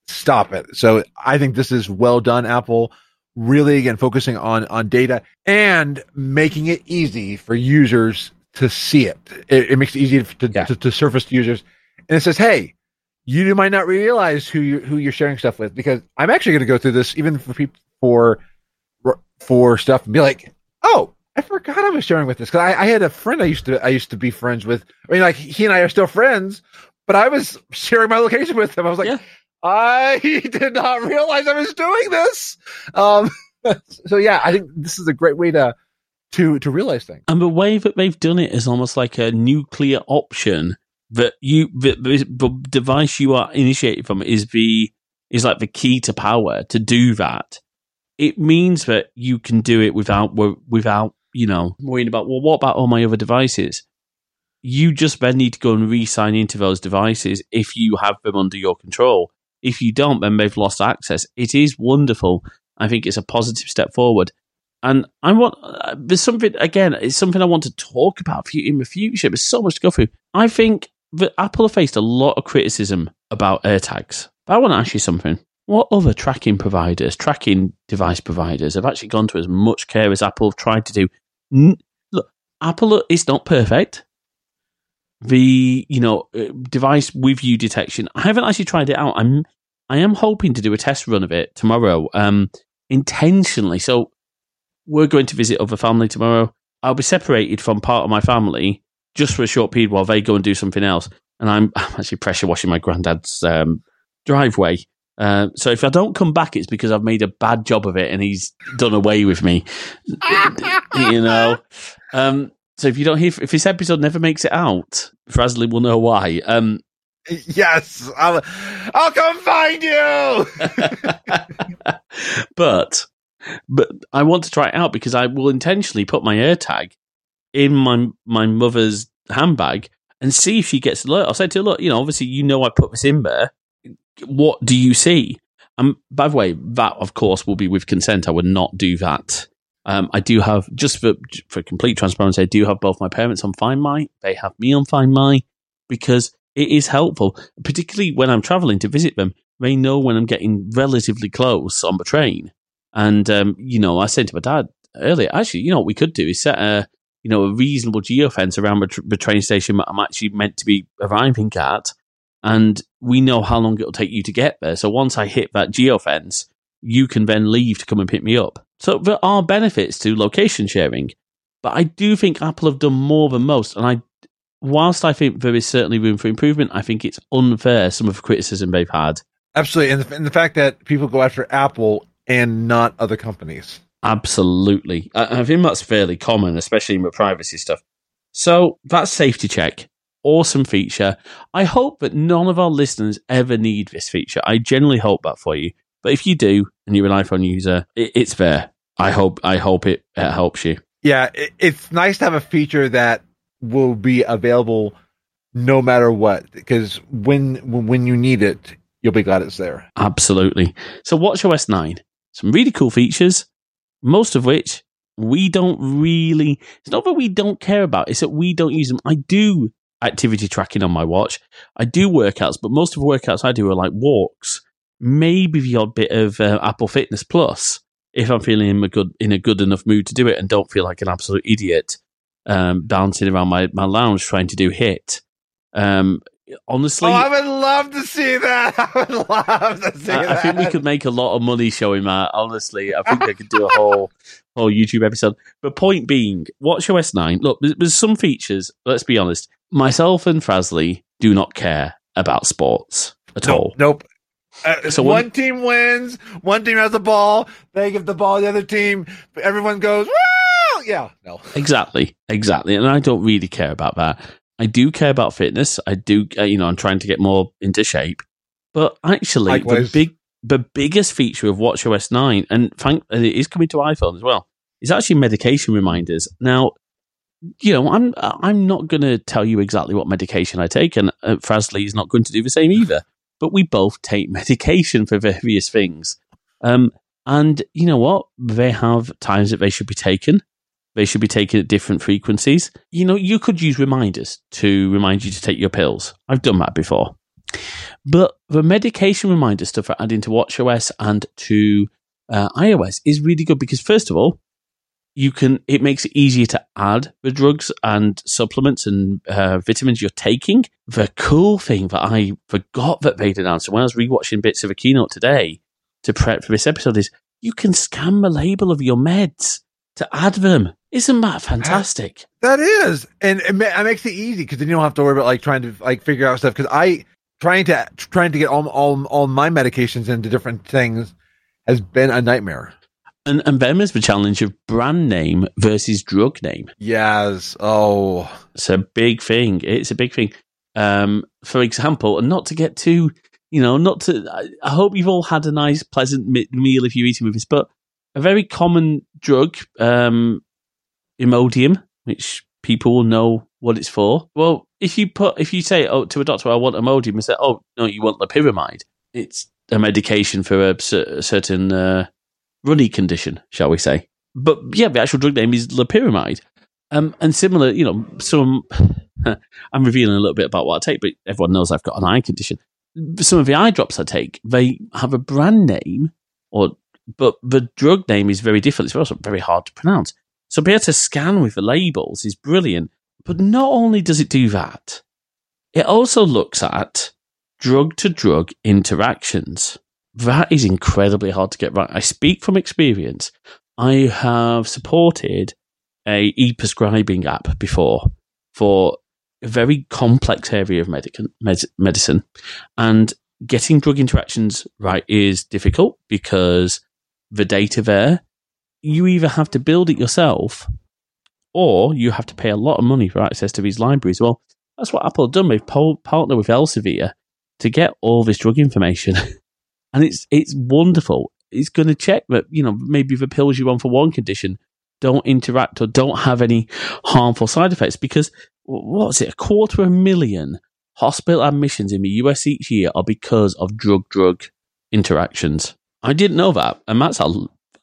stop it. So I think this is well done, Apple. Really, again, focusing on on data and making it easy for users to see it. It, it makes it easy to, Yeah. to, to surface to users, and it says, "Hey, you might not realize who you who you're sharing stuff with." Because I'm actually going to go through this even for people for for stuff and be like, "Oh, I forgot I was sharing with this." Because I, I had a friend I used to I used to be friends with. I mean, like he and I are still friends, but I was sharing my location with him. I was like, Yeah. I did not realize I was doing this. Um, so yeah, I think this is a great way to to to realize things. And the way that they've done it is almost like a nuclear option that you the, device you are initiated from is the is like the key to power to do that. It means that you can do it without without you know worrying about well, what about all my other devices? You just then need to go and re-sign into those devices if you have them under your control. If you don't, then they've lost access. It is wonderful. I think it's a positive step forward. And I want uh, there's something again. It's something I want to talk about for in the future. There's so much to go through. I think that Apple have faced a lot of criticism about AirTags. But I want to ask you something. What other tracking providers, tracking device providers, have actually gone to as much care as Apple have tried to do? N- look, Apple is not perfect. The you know uh, device with you detection. I haven't actually tried it out. I'm I am hoping to do a test run of it tomorrow, um, intentionally. So we're going to visit other family tomorrow. I'll be separated from part of my family just for a short period while they go and do something else. And I'm, I'm actually pressure washing my granddad's um, driveway. Uh, so if I don't come back, it's because I've made a bad job of it and he's done away with me. you know. Um, so if you don't hear, if this episode never makes it out, Frasley will know why. Um, Yes, I'll I'll come find you. but but I want to try it out because I will intentionally put my AirTag in my my mother's handbag and see if she gets alert. I'll say to her, look, you know, obviously you know I put this in there. What do you see? Um, by the way, that of course will be with consent. I would not do that. Um, I do have just for for complete transparency. I do have both my parents on Find My. They have me on Find My because it is helpful, particularly when I'm traveling to visit them. They know when I'm getting relatively close on the train. And um, you know, I said to my dad earlier, actually, you know what we could do is set a you know a reasonable geofence around the, the train station that I'm actually meant to be arriving at, and we know how long it'll take you to get there. So once I hit that geofence, you can then leave to come and pick me up. So there are benefits to location sharing, but I do think Apple have done more than most, and I. Whilst I think there is certainly room for improvement, I think it's unfair some of the criticism they've had. Absolutely, and the, and the fact that people go after Apple and not other companies. Absolutely. I, I think that's fairly common, especially with privacy stuff. So that's safety check. Awesome feature. I hope that none of our listeners ever need this feature. I generally hope that for you. But if you do and you're an iPhone user, it, it's there. I hope I hope it, it helps you. Yeah, it, it's nice to have a feature that will be available no matter what. Because when when you need it, you'll be glad it's there. Absolutely. So WatchOS 9, some really cool features, most of which we don't really, it's not that we don't care about, it's that we don't use them. I do activity tracking on my watch. I do workouts, but most of the workouts I do are like walks, maybe the odd bit of uh, Apple Fitness Plus if I'm feeling in a good in a good enough mood to do it and don't feel like an absolute idiot um, bouncing around my, my lounge trying to do HIIT. Um, honestly, oh, I would love to see that. I would love to see I, that. I think we could make a lot of money showing that. Honestly, I think I could do a whole whole YouTube episode. But point being, WatchOS nine. Look, there's, there's some features. Let's be honest. Myself and Frasley do not care about sports at nope, all. Nope. Uh, So one when- team wins. One team has the ball. They give the ball to the other team. Everyone goes, "Woo!" Yeah. No. Exactly, exactly. And I don't really care about that. I do care about fitness. I do, uh, you know, I'm trying to get more into shape. But actually, Likewise. the big, the biggest feature of WatchOS nine, and thank, and it is coming to iPhone as well, is actually medication reminders. Now, you know, I'm I'm not going to tell you exactly what medication I take, and uh, Frasley is not going to do the same either. But we both take medication for various things. Um, and you know what? They have times that they should be taken. They should be taken at different frequencies. You know, you could use reminders to remind you to take your pills. I've done that before. But the medication reminder stuff for adding to WatchOS and to uh, iOS is really good because, first of all, you can it makes it easier to add the drugs and supplements and uh, vitamins you're taking. The cool thing that I forgot that they'd announced when I was rewatching bits of a keynote today to prep for this episode is you can scan the label of your meds to add them. Isn't that fantastic? That is, and it, ma- it makes it easy because then you don't have to worry about like trying to like figure out stuff. Because I trying to trying to get all all all my medications into different things has been a nightmare. And and then there's the challenge of brand name versus drug name. Yes. Oh, It's a big thing. It's a big thing. Um, for example, and not to get too, you know, not to. I, I hope you've all had a nice, pleasant mi- meal if you're eating with this. But a very common drug, um, Imodium, which people will know what it's for. Well, if you put, if you say, oh, to a doctor, I want Imodium, and say, oh, no, you want loperamide. It's a medication for a, a certain uh, runny condition, shall we say? But yeah, the actual drug name is loperamide. Um, and similar, you know, some. I'm revealing a little bit about what I take, but everyone knows I've got an eye condition. Some of the eye drops I take, they have a brand name, or but the drug name is very different. It's also very hard to pronounce. So being able to scan with the labels is brilliant. But not only does it do that, it also looks at drug to drug interactions. That is incredibly hard to get right. I speak from experience. I have supported a e-prescribing app before for a very complex area of medic- med- medicine, and getting drug interactions right is difficult because the data there, you either have to build it yourself, or you have to pay a lot of money for access to these libraries. Well, that's what Apple have done. They've po- partnered with Elsevier to get all this drug information, and it's it's wonderful. It's going to check that you know maybe the pills you on for one condition don't interact or don't have any harmful side effects because what is it? A quarter of a million hospital admissions in the US each year are because of drug drug interactions. I didn't know that, and that's a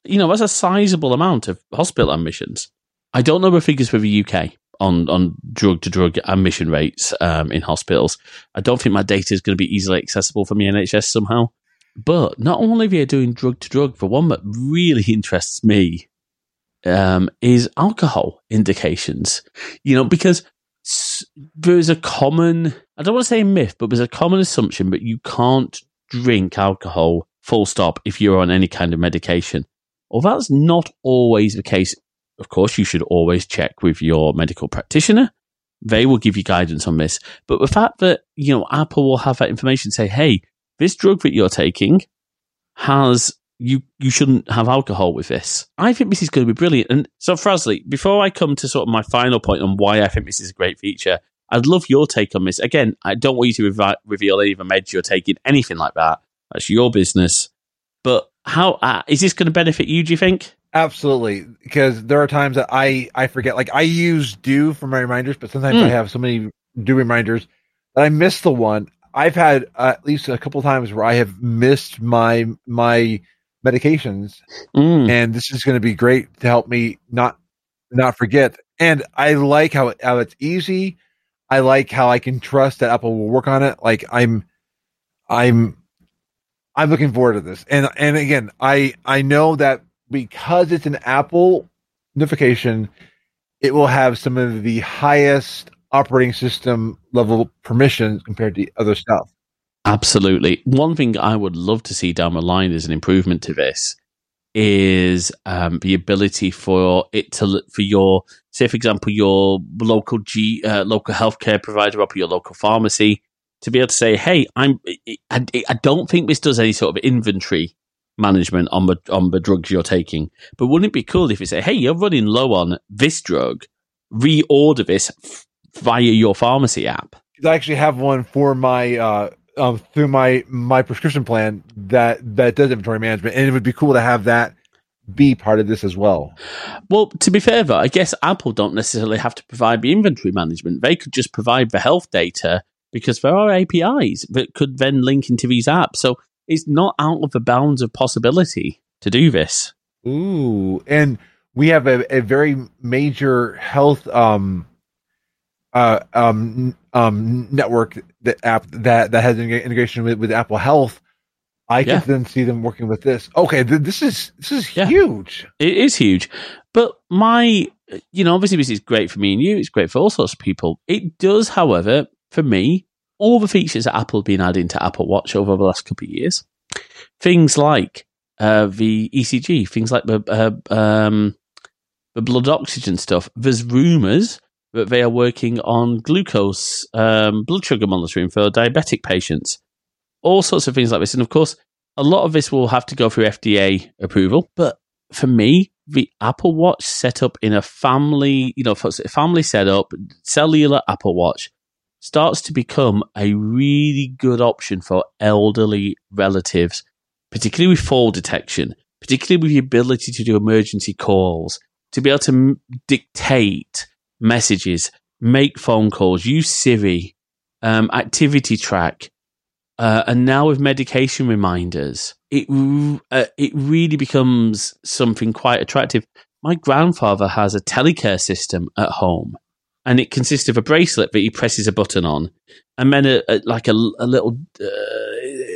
you know that's a sizable amount of hospital admissions. I don't know the figures for the UK on on drug to drug admission rates um, in hospitals. I don't think my data is going to be easily accessible from the NHS somehow. But not only are they doing drug to drug, the one that really interests me um, is alcohol indications. You know, because there's a common, I don't want to say myth, but there's a common assumption that you can't drink alcohol full stop if you're on any kind of medication. Well, that's not always the case. Of course, you should always check with your medical practitioner. They will give you guidance on this. But the fact that, you know, Apple will have that information say, hey, this drug that you're taking has you you shouldn't have alcohol with this. I think this is going to be brilliant. And so, Frasley, before I come to sort of my final point on why I think this is a great feature, I'd love your take on this. Again, I don't want you to revi- reveal any of the meds you're taking, anything like that. That's your business. But how uh, is this going to benefit you? Do you think? absolutely. Because there are times that I I forget. Like I use Due for my reminders, but sometimes Mm. I have so many Due reminders that I miss the one. I've had uh, at least a couple times where I have missed my my medications Mm. and this is going to be great to help me not not forget. And I like how how it's easy. I like how I can trust that Apple will work on it. Like I'm, I'm, I'm looking forward to this. And and again, I I know that because it's an Apple notification, it will have some of the highest operating system level permissions compared to other stuff. Absolutely. One thing I would love to see down the line as an improvement to this is um, the ability for it to for your say for example your local G uh, local healthcare provider up or your local pharmacy to be able to say hey I'm I, I don't think this does any sort of inventory management on the on the drugs you're taking but wouldn't it be cool if you say hey you're running low on this drug reorder this via your pharmacy app. I actually have one for my uh um through my my prescription plan that that does inventory management, and it would be cool to have that be part of this as well. Well, to be fair, though, I guess Apple don't necessarily have to provide the inventory management. They could just provide the health data because there are APIs that could then link into these apps. So it's not out of the bounds of possibility to do this. Ooh, and we have a, a very major health um uh um um network that app that that has integration with, with Apple Health. I can Yeah. then see them working with this. Okay, th- this is this is Yeah. huge. It is huge. But my, you know, obviously this is great for me and you. It's great for all sorts of people. It does, however, for me, all the features that Apple have been adding to Apple Watch over the last couple of years, things like uh, the ECG, things like the uh, um, the blood oxygen stuff. There's rumours that they are working on glucose um, blood sugar monitoring for diabetic patients. All sorts of things like this, and of course, a lot of this will have to go through FDA approval. But for me, the Apple Watch set up in a family, you know, family setup, cellular Apple Watch starts to become a really good option for elderly relatives, particularly with fall detection, particularly with the ability to do emergency calls, to be able to m- dictate messages, make phone calls, use Siri, um, activity track, uh, and now with medication reminders, it uh, it really becomes something quite attractive. My grandfather has a telecare system at home, and it consists of a bracelet that he presses a button on, and then a, a, like a, a little, uh,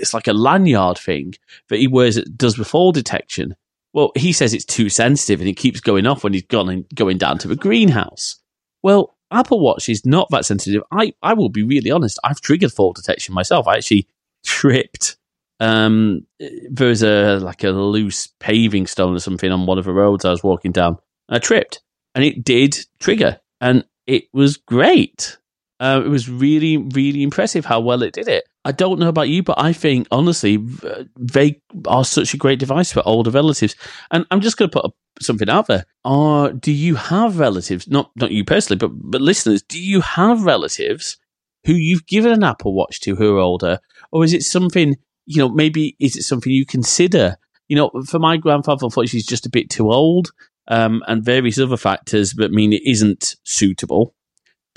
it's like a lanyard thing that he wears that does fall detection. Well, he says it's too sensitive and it keeps going off when he's gone going down to the greenhouse. Well, Apple Watch is not that sensitive. I, I will be really honest. I've triggered fall detection myself. I actually tripped. Um, there was a like a loose paving stone or something on one of the roads I was walking down. I tripped, and it did trigger, and it was great. Uh, it was really, really impressive how well it did it. I don't know about you, but I think honestly they are such a great device for older relatives. And I'm just going to put something out there. Are do you have relatives? Not not you personally, but but listeners. Do you have relatives who you've given an Apple Watch to who are older, or is it something you know? Maybe is it something you consider? You know, for my grandfather, unfortunately, he's just a bit too old, um, and various other factors that mean it isn't suitable.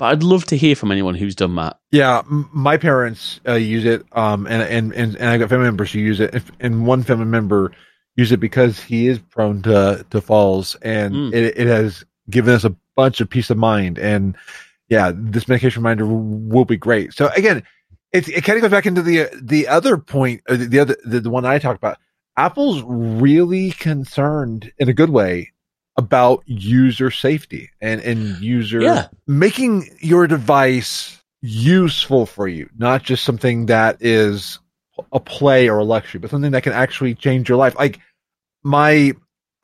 But I'd love to hear from anyone who's done that. Yeah, my parents uh, use it, um, and, and and and I got family members who use it, If- and one family member use it because he is prone to to falls, and Mm. it, it has given us a bunch of peace of mind. And yeah, this medication reminder will be great. So again, it it kind of goes back into the the other point, uh, the, the other the, the one I talked about. Apple's really concerned in a good way about user safety and and user Yeah. making your device useful for you, not just something that is a play or a luxury, but something that can actually change your life. Like my,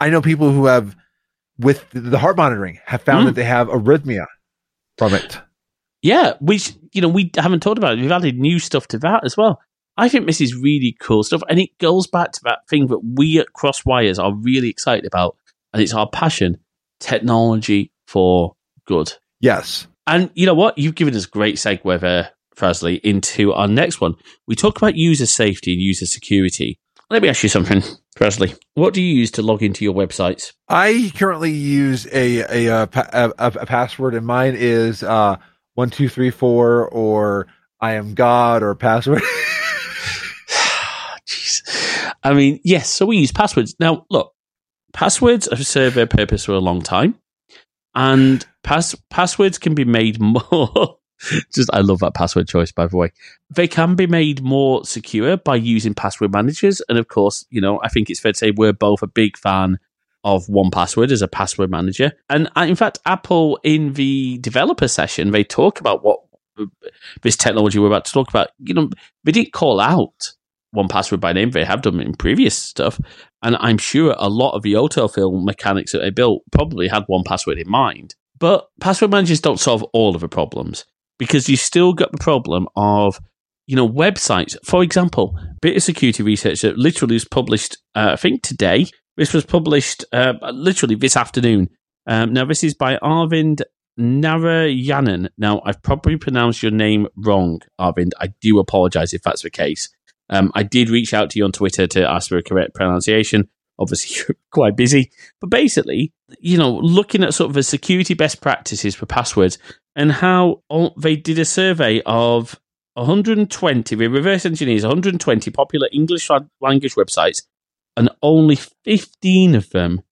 I know people who have with the heart monitoring have found Mm. that they have arrhythmia from it. Yeah, which you know we haven't talked about. it. We've added new stuff to that as well. I think this is really cool stuff, and it goes back to that thing that we at Crosswires are really excited about, and it's our passion: technology for good. Yes. And you know what? You've given us a great segue there, Frasley, into our next one. We talk about user safety and user security. Let me ask you something, Frasley. What do you use to log into your websites? I currently use a a a, a, a a password, and mine is uh one two three four or I am God or password. Jeez. I mean, yes, so we use passwords. Now, look, passwords have served their purpose for a long time, and pass- passwords can be made more. Just, I love that password choice, by the way. They can be made more secure by using password managers. And of course, you know, I think it's fair to say we're both a big fan of 1Password as a password manager. And uh, in fact, Apple in the developer session, they talk about what this technology we're about to talk about, you know, they didn't call out 1Password by name. They have done in previous stuff. And I'm sure a lot of the autofill mechanics that they built probably had 1Password in mind. But password managers don't solve all of the problems because you still got the problem of, you know, websites. For example, bit of security research that literally was published, uh, I think today. This was published uh, literally this afternoon. Um, now, this is by Arvind Narayanan. Now, I've probably pronounced your name wrong, Arvind. I do apologize if that's the case. Um, I did reach out to you on Twitter to ask for a correct pronunciation. Obviously, you're quite busy. But basically, you know, looking at sort of the security best practices for passwords and how they did a survey of 120, we reverse engineers 120 popular English language websites, and only 15 of them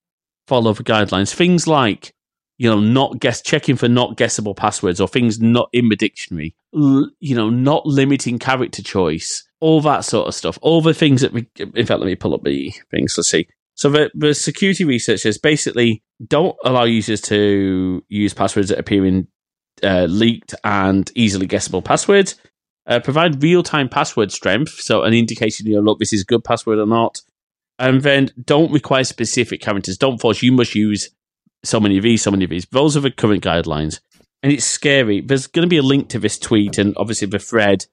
follow the guidelines. Things like, you know, not guess checking for not guessable passwords or things not in the dictionary, L- you know, not limiting character choice, all that sort of stuff. All the things that we, in fact, let me pull up the things. Let's see. So the, the security researchers basically don't allow users to use passwords that appear in uh, leaked and easily guessable passwords. Uh, provide real time password strength, so an indication, you know, look, this is a good password or not. And then don't require specific characters. Don't force you must use so many of these, so many of these. Those are the current guidelines. And it's scary. There's going to be a link to this tweet and obviously the thread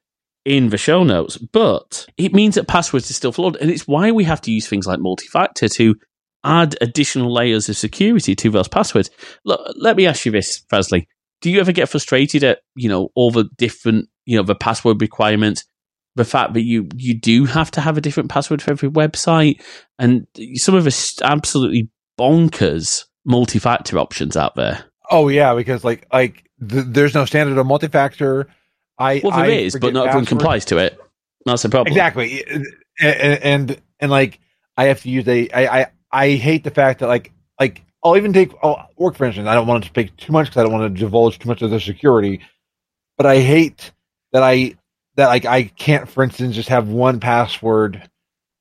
in the show notes, but it means that passwords are still flawed. And it's why we have to use things like multi factor to add additional layers of security to those passwords. Look, let me ask you this, Fazli. Do you ever get frustrated at, you know, all the different, you know, the password requirements? The fact that you you do have to have a different password for every website, and some of the absolutely bonkers multi-factor options out there. Oh yeah, because like like th- there's no standard of multi-factor. I well, there I is, but not everyone complies to it. That's the problem. Exactly, and, and and like I have to use a I I I hate the fact that like like I'll even take I'll work for instance. I don't want to speak too much because I don't want to divulge too much of the security, but I hate that I that like I can't, for instance, just have one password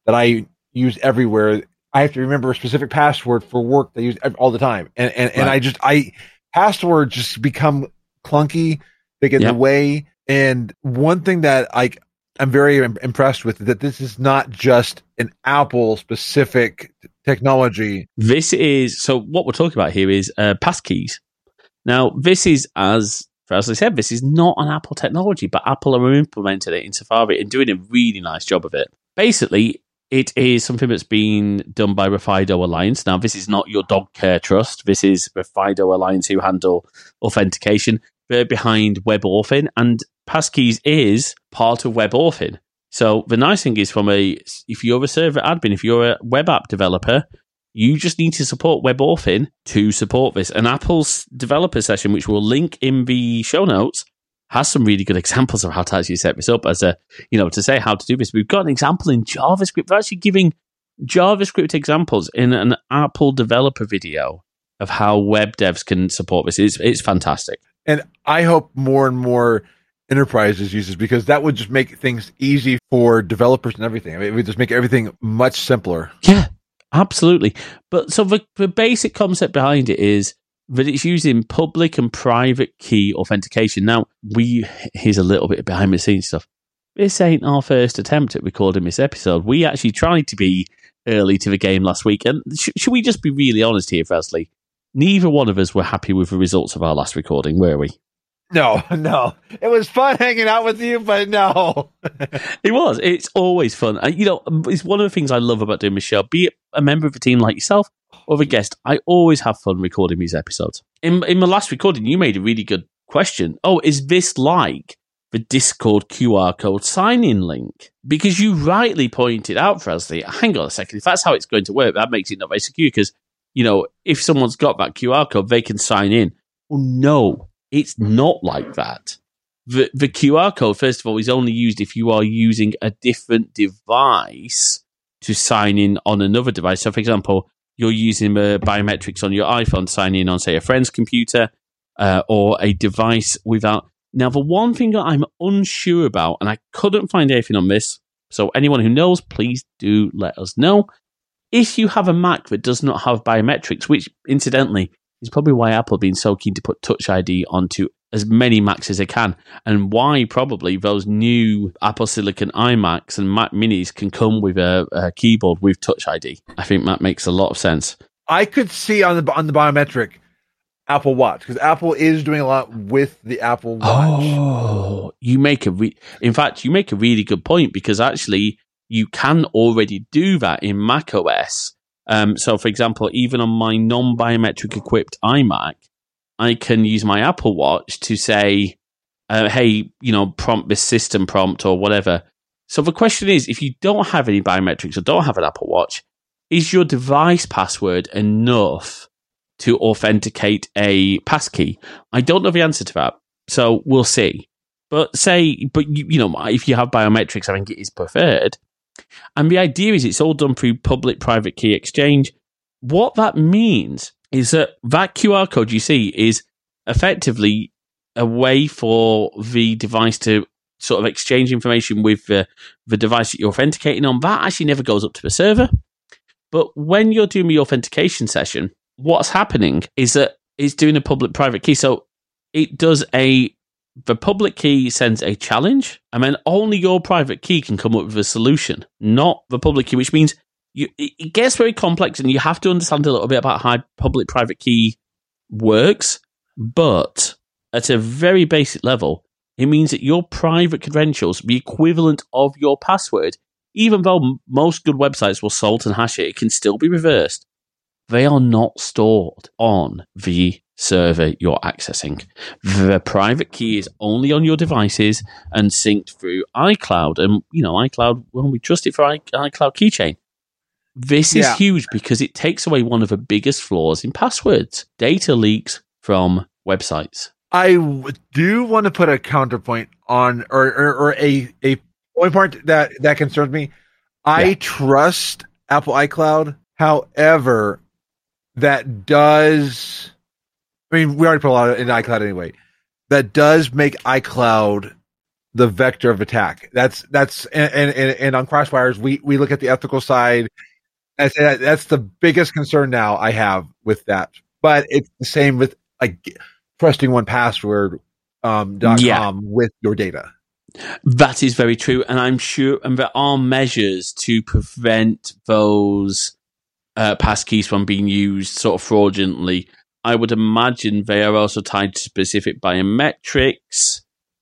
that I use everywhere. I have to remember a specific password for work that I use all the time, and and, and I just I passwords just become clunky. They get yep. in the way. And one thing that I I'm very impressed with that this is not just an Apple specific technology. This is so what we're talking about here is uh, passkeys. Now, this is as as I said, this is not an Apple technology, but Apple are implementing it in Safari and doing a really nice job of it. Basically, it is something that's been done by the FIDO Alliance. Now, this is not your dog care trust. This is the FIDO Alliance who handle authentication. They're behind WebAuthn, and Passkeys is part of Web WebAuthn. So the nice thing is, from a if you're a server admin, if you're a web app developer, you just need to support Web WebAuthn to support this. And Apple's developer session, which we'll link in the show notes, has some really good examples of how to actually set this up as a, you know, to say how to do this. We've got an example in JavaScript. We're actually giving JavaScript examples in an Apple developer video of how web devs can support this. It's, it's fantastic. And I hope more and more enterprises use this because that would just make things easy for developers and everything. I mean, it would just make everything much simpler. Yeah, Absolutely. But so the, the basic concept behind it is that it's using public and private key authentication. Now, we here's a little bit of behind the scenes stuff. This ain't our first attempt at recording this episode. We actually tried to be early to the game last week, and sh- should we just be really honest here, Presley? Neither one of us were happy with the results of our last recording, were we? No, no. It was fun hanging out with you, but no. it was. It's always fun. Uh, you know, it's one of the things I love about doing show. Be a member of a team like yourself or a guest, I always have fun recording these episodes. In in my last recording, you made a really good question. Oh, is this like the Discord QR code sign-in link? Because you rightly pointed out, Presley, hang on a second, if that's how it's going to work, that makes it not very secure because, you know, if someone's got that QR code, they can sign in. Well, no, it's not like that. The, the QR code, first of all, is only used if you are using a different device to sign in on another device. So, for example, you're using the biometrics on your iPhone, signing in on, say, a friend's computer uh, or a device without. Now, the one thing I'm unsure about, and I couldn't find anything on this, so anyone who knows, please do let us know. If you have a Mac that does not have biometrics, which incidentally is probably why Apple have been so keen to put Touch ID onto as many Macs as they can, and why probably those new Apple Silicon iMacs and Mac Minis can come with a, a keyboard with Touch ID. I think that makes a lot of sense. I could see on the on the biometric Apple Watch because Apple is doing a lot with the Apple Watch. Oh, you make a re- in fact you make a really good point because actually you can already do that in Mac OS um, so, for example, even on my non biometric equipped iMac, I can use my Apple Watch to say, uh, hey, you know, prompt this system prompt or whatever. So the question is if you don't have any biometrics or don't have an Apple Watch, is your device password enough to authenticate a passkey? I don't know the answer to that. So we'll see. But say, but you, you know, if you have biometrics, I think it is preferred. And the idea is it's all done through public private key exchange. What that means is that that QR code you see is effectively a way for the device to sort of exchange information with the, device that you're authenticating on. That actually never goes up to the server. But when you're doing the authentication session, what's happening is that it's doing a public private key. So it does a the public key sends a challenge, and then only your private key can come up with a solution, not the public key, which means you, it gets very complex and you have to understand a little bit about how public private key works. But at a very basic level, it means that your private credentials, the equivalent of your password, even though most good websites will salt and hash it, it can still be reversed. They are not stored on the server you're accessing. The private key is only on your devices and synced through iCloud. And, you know, iCloud, well, we trust it for iCloud keychain. This is yeah. huge because it takes away one of the biggest flaws in passwords data leaks from websites. I do want to put a counterpoint on, or, or, or a, a only part that, that concerns me. I yeah. trust Apple iCloud. However, that does I mean, we already put a lot in iCloud anyway. That does make iCloud the vector of attack. That's that's and and, and on Crosswires we we look at the ethical side. That's that's the biggest concern now I have with that. But it's the same with like trusting 1Password um, dot yeah. com with your data. That is very true, and I'm sure, and there are measures to prevent those uh, passkeys from being used sort of fraudulently. I would imagine they are also tied to specific biometrics.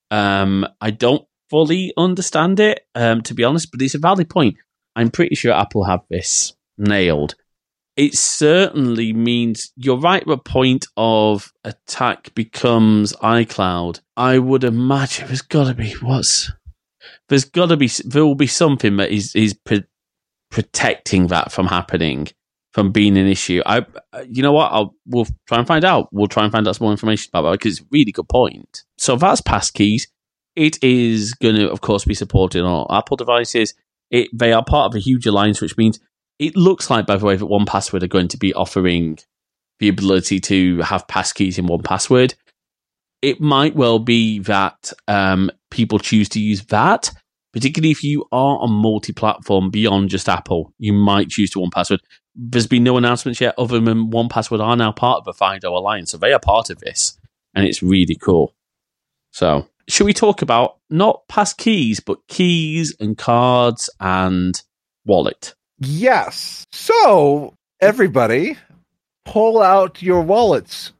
Um, I don't fully understand it, um, to be honest, but it's a valid point. I'm pretty sure Apple have this nailed. It certainly means you're right. The point of attack becomes iCloud. I would imagine there's got to be what's there's got to be there will be something that is is pre- protecting that from happening from being an issue. I, you know what? I'll we'll try and find out. We'll try and find out some more information about that because it's really good point. So that's passkeys. It is going to, of course, be supported on Apple devices. It they are part of a huge alliance, which means it looks like, by the way, that 1Password are going to be offering the ability to have passkeys in 1Password. It might well be that um, people choose to use that particularly if you are on multi-platform beyond just Apple, you might choose to 1Password. There's been no announcements yet, other than 1Password are now part of the FIDO Alliance, so they are part of this, and it's really cool. So, should we talk about not pass keys, but keys and cards and wallet? Yes. So, everybody, pull out your wallets.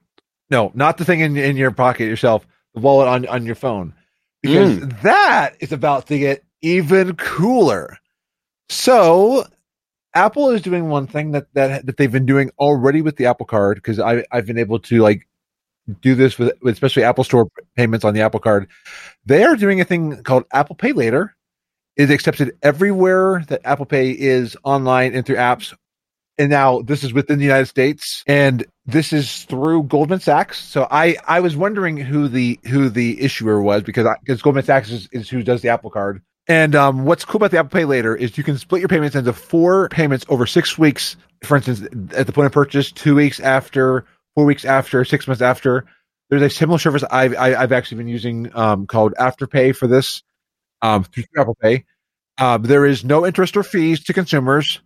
No, not the thing in, in your pocket yourself, the wallet on, on your phone because mm. that is about to get even cooler. So Apple is doing one thing that that that they've been doing already with the Apple Card because I I've been able to like do this with, with especially Apple Store payments on the Apple Card. They are doing a thing called Apple Pay Later. Is accepted everywhere that Apple Pay is online and through apps and now this is within the United States, and this is through Goldman Sachs. So I I was wondering who the who the issuer was because because Goldman Sachs is, is who does the Apple Card. And um, what's cool about the Apple Pay later is you can split your payments into four payments over six weeks. For instance, at the point of purchase, two weeks after, four weeks after, six months after. There's a similar service I've I, have i have actually been using um, called Afterpay for this um, through Apple Pay. Um, there is no interest or fees to consumers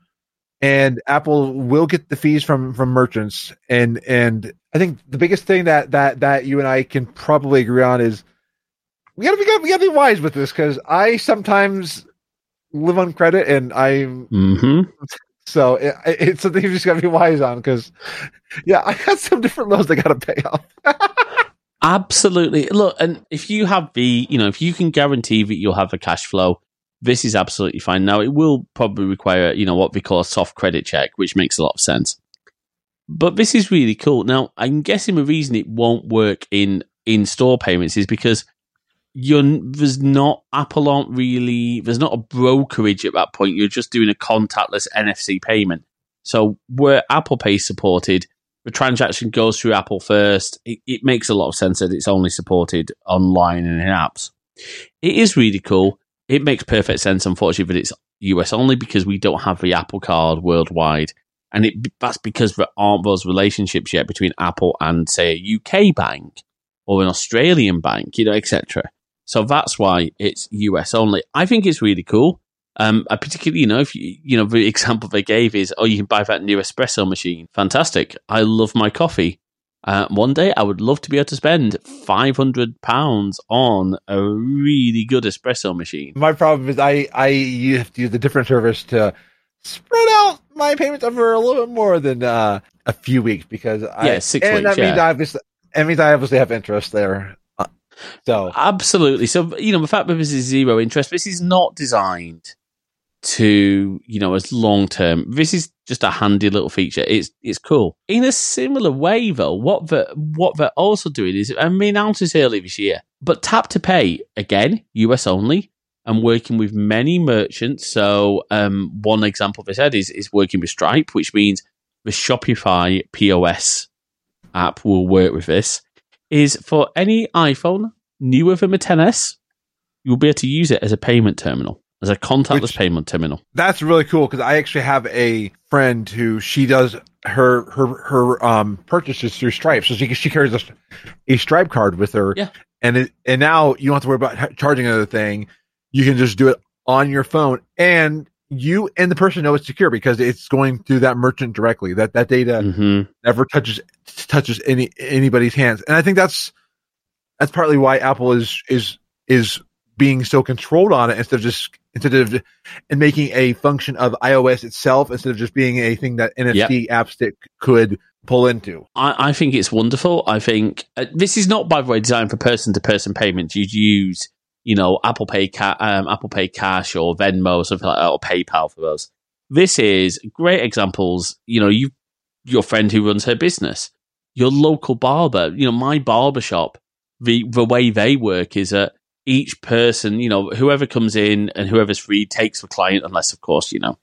and Apple will get the fees from from merchants. And and I think the biggest thing that that that you and I can probably agree on is we gotta be we gotta be wise with this because I sometimes live on credit and I'm mm-hmm. so it, it's something you just gotta be wise on because yeah I got some different loans I gotta pay off. Absolutely. Look, and if you have the, you know, if you can guarantee that you'll have a cash flow, this is absolutely fine. Now, it will probably require, you know, what we call a soft credit check, which makes a lot of sense. But this is really cool. Now, I'm guessing the reason it won't work in in store payments is because you're there's not Apple aren't really there's not a brokerage at that point. You're just doing a contactless NFC payment. So where Apple Pay supported, the transaction goes through Apple first. It, it makes a lot of sense that it's only supported online and in apps. It is really cool. It makes perfect sense, unfortunately, but it's US only because we don't have the Apple Card worldwide, and it that's because there aren't those relationships yet between Apple and say a UK bank or an Australian bank, you know, etc. So that's why it's US only. I think it's really cool. Um, I particularly, you know, if you, you know, the example they gave is, oh, you can buy that new espresso machine. Fantastic. I love my coffee. Uh, one day I would love to be able to spend £500 on a really good espresso machine. My problem is I, I you have to use a different service to spread out my payments over a little bit more than uh, a few weeks because I, yeah, six and weeks. That means yeah. obviously, that means I obviously have interest there. Uh, so absolutely. So you know, the fact that this is zero interest, this is not designed to you know as long term. This is just a handy little feature. It's it's cool. In a similar way, though, what the what they're also doing is, I mean, announced this early this year, but tap to pay again, US only. and working with many merchants. So um, one example they said is is working with Stripe, which means the Shopify POS app will work with this. Is for any iPhone newer than the 10s, you'll be able to use it as a payment terminal, as a contactless Which- payment terminal. That's really cool because I actually have a friend who she does her her her um purchases through Stripe, so she she carries a, a Stripe card with her. Yeah. and it, and now you don't have to worry about charging another thing. You can just do it on your phone, and you and the person know it's secure because it's going through that merchant directly. That that data hmm never touches touches any anybody's hands, and I think that's that's partly why Apple is is is being so controlled on it instead of just instead of and making a function of iOS itself instead of just being a thing that NFC app stick could pull into. I, I think it's wonderful. I think uh, this is not, by the way, designed for person to person payments. You'd use, you know, Apple Pay, ca- um, Apple Pay Cash or Venmo, or something like that, or PayPal for those. This is great examples. You know, you, your friend who runs her business, your local barber. You know, my barber shop. The the way they work is that each person, you know, whoever comes in and whoever's free takes the client, unless of course, you know,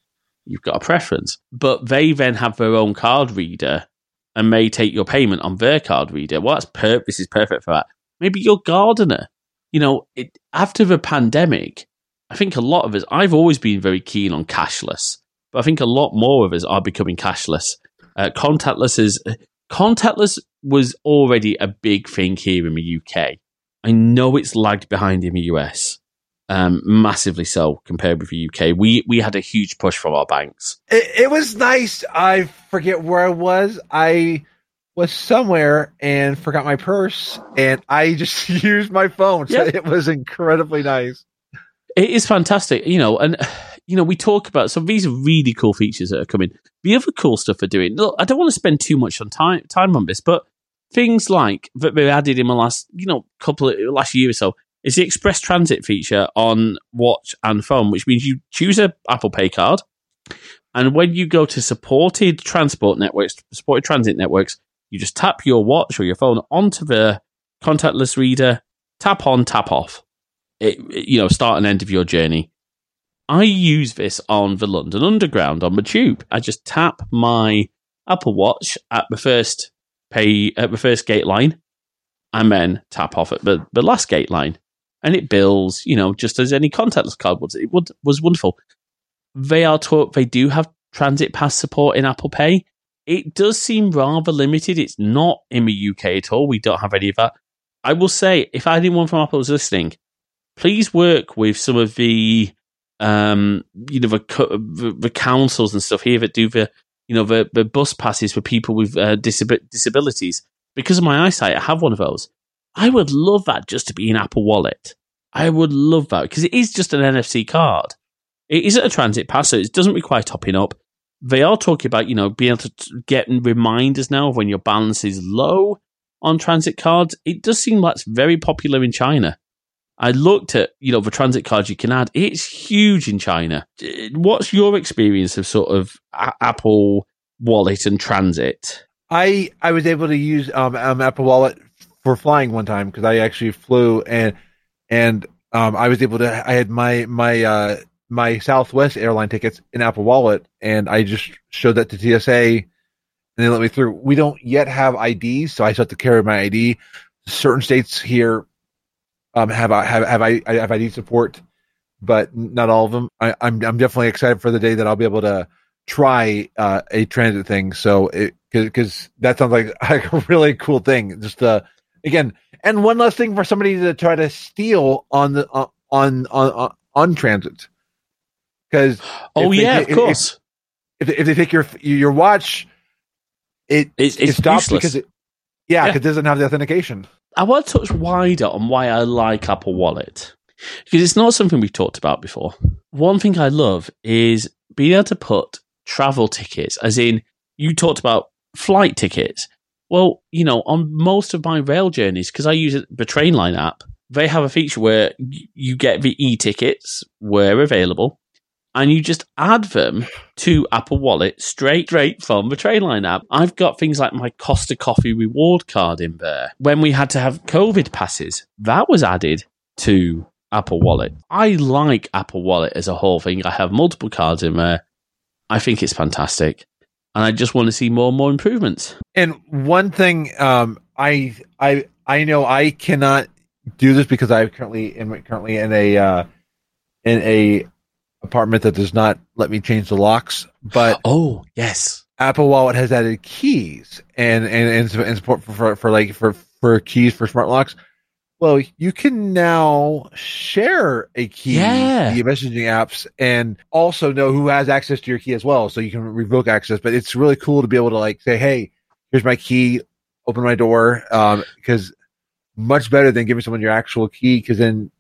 you've got a preference. But they then have their own card reader and may take your payment on their card reader. Well, that's per- this is perfect for that. Maybe your gardener. You know, it, after the pandemic, I think a lot of us, I've always been very keen on cashless, but I think a lot more of us are becoming cashless. Uh, contactless is, contactless was already a big thing here in the UK. I know it's lagged behind in the US, um, massively so compared with the UK. We, we had a huge push from our banks. It, it was nice. I forget where I was. I was somewhere and forgot my purse, and I just used my phone. So Yeah. it was incredibly nice. It is fantastic, you know, and you know we talk about some of these are really cool features that are coming. The other cool stuff they're doing. Look, I don't want to spend too much on time time on this, but things like that they added in the last, you know, couple of last year or so is the Express Transit feature on watch and phone, which means you choose a Apple Pay card, and when you go to supported transport networks, supported transit networks, you just tap your watch or your phone onto the contactless reader, tap on, tap off it, you know, start and end of your journey. I use this on the London Underground on the tube. I just tap my Apple Watch at the first pay at the first gate line, and then tap off at the, the last gate line, and it bills. You know, just as any contactless card would. It would was wonderful. They are taught they do have Transit Pass support in Apple Pay. It does seem rather limited. It's not in the UK at all. We don't have any of that. I will say, if anyone from Apple is listening, please work with some of the um you know the, the the councils and stuff here that do the you know the, the bus passes for people with uh, disab- disabilities. Because of my eyesight i have one of those. I would love that just to be an apple wallet. I would love that because it is just an nfc card. It isn't a transit pass so it doesn't require topping up. They are talking about you know being able to get reminders now of when your balance is low on transit cards. It does seem like it's very popular in china I looked at you know the transit cards you can add. It's huge in China. What's your experience of sort of a- Apple Wallet and transit? I I was able to use um, um Apple Wallet for flying one time because I actually flew and and um I was able to I had my my uh my Southwest airline tickets in Apple Wallet and I just showed that to TSA and they let me through. We don't yet have IDs, so I still have to carry my ID. Certain states here um, have I have, have I have ID support, but not all of them. I, I'm I'm definitely excited for the day that I'll be able to try uh, a transit thing. So because that sounds like, like a really cool thing. Just uh, again, and one less thing for somebody to try to steal on the uh, on on on, on transit. Because oh yeah, they, of course. If, if, if, they take your your watch, it it's, it's it stops useless. because it yeah, because yeah. it doesn't have the authentication. I want to touch wider on why I like Apple Wallet because it's not something we've talked about before. One thing I love is being able to put travel tickets, as in you talked about flight tickets. Well, you know, on most of my rail journeys, because I use the Trainline app, they have a feature where you get the e-tickets where available, and you just add them to Apple Wallet straight straight from the Trainline app. I've got things like my Costa Coffee reward card in there. When we had to have COVID passes, that was added to Apple Wallet. I like Apple Wallet as a whole thing. I have multiple cards in there. I think it's fantastic. And I just want to see more and more improvements. And one thing um, I I I know I cannot do this because I currently am currently in a uh, in a apartment that does not let me change the locks. But oh yes, Apple Wallet has added keys and and and, support for, for, for like for for keys for smart locks. Well, you can now share a key yeah. via messaging apps and also know who has access to your key as well. So you can revoke access. But it's really cool to be able to like say, "Hey, here's my key. Open my door." Um, because much better than giving someone your actual key because then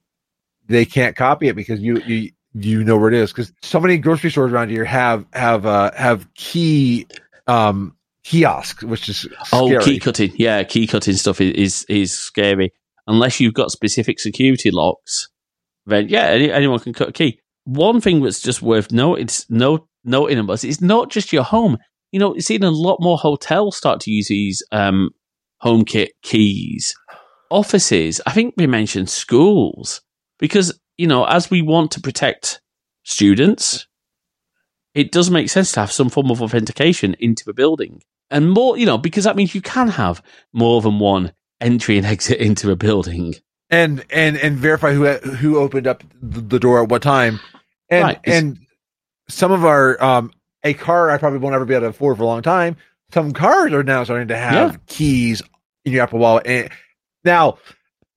they can't copy it because you you you know where it is because so many grocery stores around here have have uh have key um kiosks, which is oh key cutting. Yeah key cutting stuff is, is is scary. Unless you've got specific security locks then yeah any, anyone can cut a key. One thing that's just worth noting no noting about it's not just your home. You know it's seen a lot more hotels start to use these um HomeKit keys. Offices i think we mentioned schools because you know, as we want to protect students, it does make sense to have some form of authentication into the building. And more, you know, because that means you can have more than one entry and exit into a building. And and and verify who who opened up the door at what time. And right. and some of our um a car I probably won't ever be able to afford for a long time. Some cars are now starting to have yeah. keys in your Apple Wallet. And now,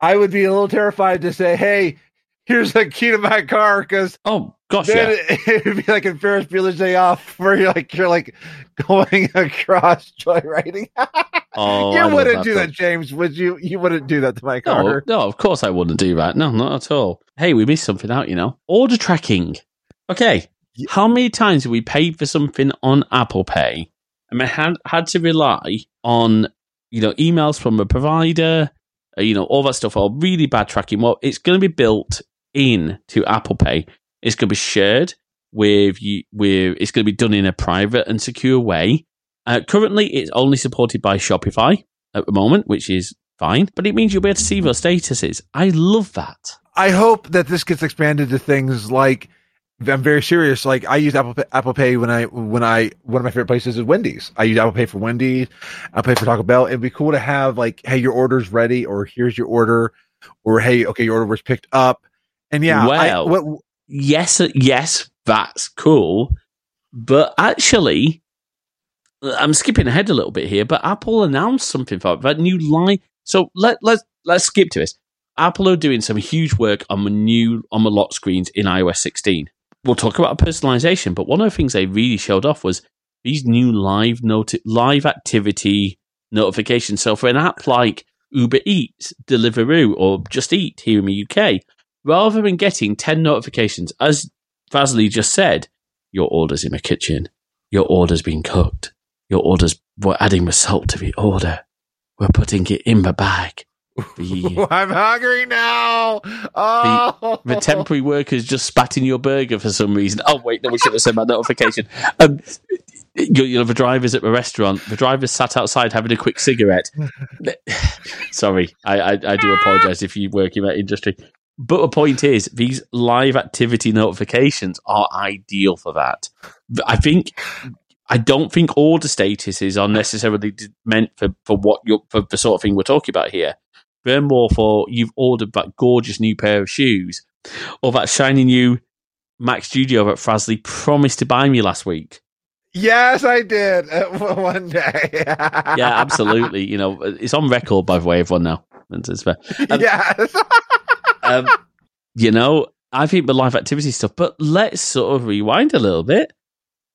I would be a little terrified to say, "Hey, here's the key to my car because oh gosh then yeah. it, would be like in Ferris Bueller's Day Off where you're like you're like going across joyriding. oh, you wouldn't do that, James. Would you? You wouldn't do that to my car. No, no, of course I wouldn't do that. No, not at all. Hey, we missed something out. You know, order tracking. Okay, yeah. how many times have we paid for something on Apple Pay and we had had to rely on you know emails from a provider? Uh, you know, all that stuff, or really bad tracking. Well, it's going to be built in to Apple Pay. It's going to be shared with you. With it's going to be done in a private and secure way. Uh, currently, it's only supported by Shopify at the moment, which is fine. But it means you'll be able to see those statuses. I love that. I hope that this gets expanded to things like I'm very serious. Like I use Apple Pay, Apple Pay when I when I one of my favorite places is Wendy's. I use Apple Pay for Wendy's. I Pay for Taco Bell. It'd be cool to have like, hey, your order's ready, or here's your order, or hey, okay, your order was picked up. And yeah, well, I, what, yes, yes, that's cool. But actually, I'm skipping ahead a little bit here. But Apple announced something for that new line. So let let's let's skip to this. Apple are doing some huge work on the new on the lock screens in iOS 16. We'll talk about personalization, but one of the things they really showed off was these new live noti- live activity notifications. So for an app like Uber Eats, Deliveroo, or Just Eat here in the UK, rather than getting 10 notifications, as Vasily just said, your order's in the kitchen, your order's been cooked, your order's, we're adding the salt to the order, we're putting it in the bag. The, I'm hungry now. Oh. The, the, temporary workers just spat in your burger for some reason. Oh wait, no, we should have sent that notification. Um, you, you know, the drivers at the restaurant, the drivers sat outside having a quick cigarette. Sorry, I, I, I do apologise if you work in that industry. But the point is, these live activity notifications are ideal for that. I think I don't think order statuses are necessarily meant for, for what you're for the sort of thing we're talking about here. burn more for you've ordered that gorgeous new pair of shoes or that shiny new Mac Studio that Frasley promised to buy me last week. Yes, I did one day. yeah, absolutely. You know, it's on record, by the way, everyone now. Um, yes. um, you know, I think the live activity stuff, but let's sort of rewind a little bit.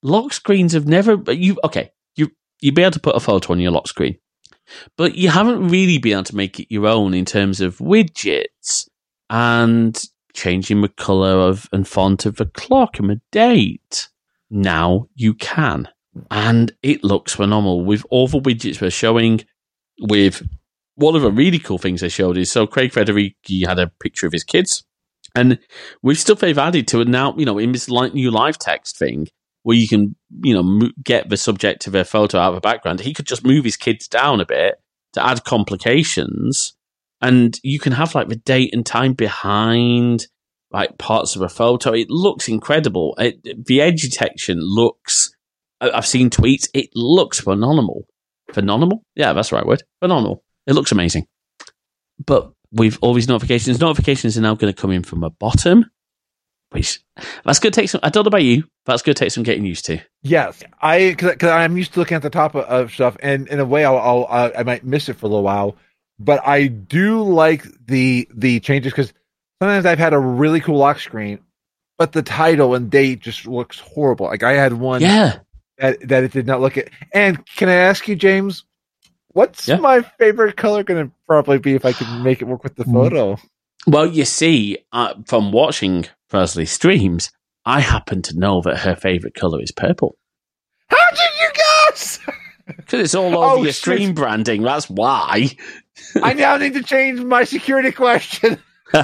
Lock screens have never you okay, you you'd be able to put a photo on your lock screen. But you haven't really been able to make it your own in terms of widgets and changing the colour of and font of the clock and the date. Now you can. And it looks phenomenal with all the widgets we're showing. With one of the really cool things they showed is so Craig Federighi had a picture of his kids. And with stuff they've added to it now, you know, in this new live text thing, where you can, you know, get the subject of a photo out of the background, he could just move his kids down a bit to add complications. And you can have like the date and time behind like parts of a photo. It looks incredible. It, the edge detection looks, I've seen tweets, it looks phenomenal. Phenomenal? Yeah, that's the right word. Phenomenal. It looks amazing. But with all these notifications, notifications are now going to come in from the bottom which that's going to take some. I don't know about you, but that's going to take some getting used to. Yes, I because I'm used to looking at the top of, of stuff, and in a way, I'll, I'll uh, I might miss it for a little while, but I do like the the changes because sometimes I've had a really cool lock screen, but the title and date just looks horrible. Like I had one, yeah, that that it did not look at. And can I ask you, James? What's yeah. my favorite color going to probably be if I can make it work with the mm. photo? Well, you see, uh, from watching Frasley streams, I happen to know that her favorite color is purple. How did you guess? Because it's all over oh, your stream branding. That's why. I now need to change my security question.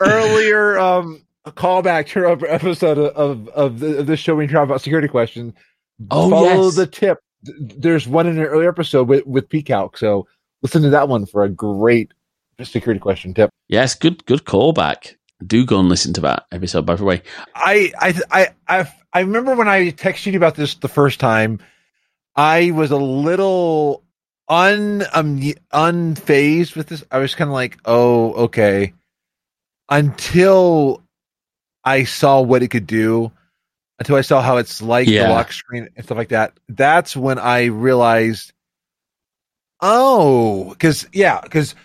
Earlier, um, a callback to our episode of of, the, of this show we talk about security questions. Oh, follow yes. the tip. There's one in an earlier episode with with PCalc, so listen to that one for a great security question tip. Yes, good good callback. Do go and listen to that episode. By the way, I I I I, I remember when I texted you about this the first time. I was a little un um, unfazed with this. I was kind of like, oh, okay. Until I saw what it could do, until I saw how it's like yeah. the lock screen and stuff like that. That's when I realized, oh, because yeah, because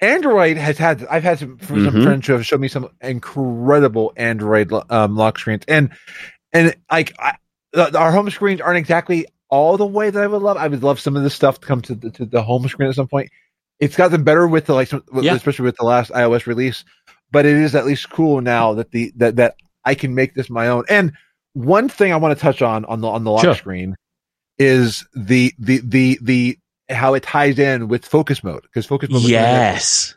Android has had I've had some, mm-hmm. some friends who have shown me some incredible Android um, lock screens, and and like I, our home screens aren't exactly all the way that I would love. I would love some of this stuff to come to the, to the home screen at some point. It's gotten better with the like, yeah. especially with the last iOS release, but it is at least cool now that the that that I can make this my own. And one thing I want to touch on on the on the lock sure. screen is the the the the how it ties in with focus mode because focus mode. yes,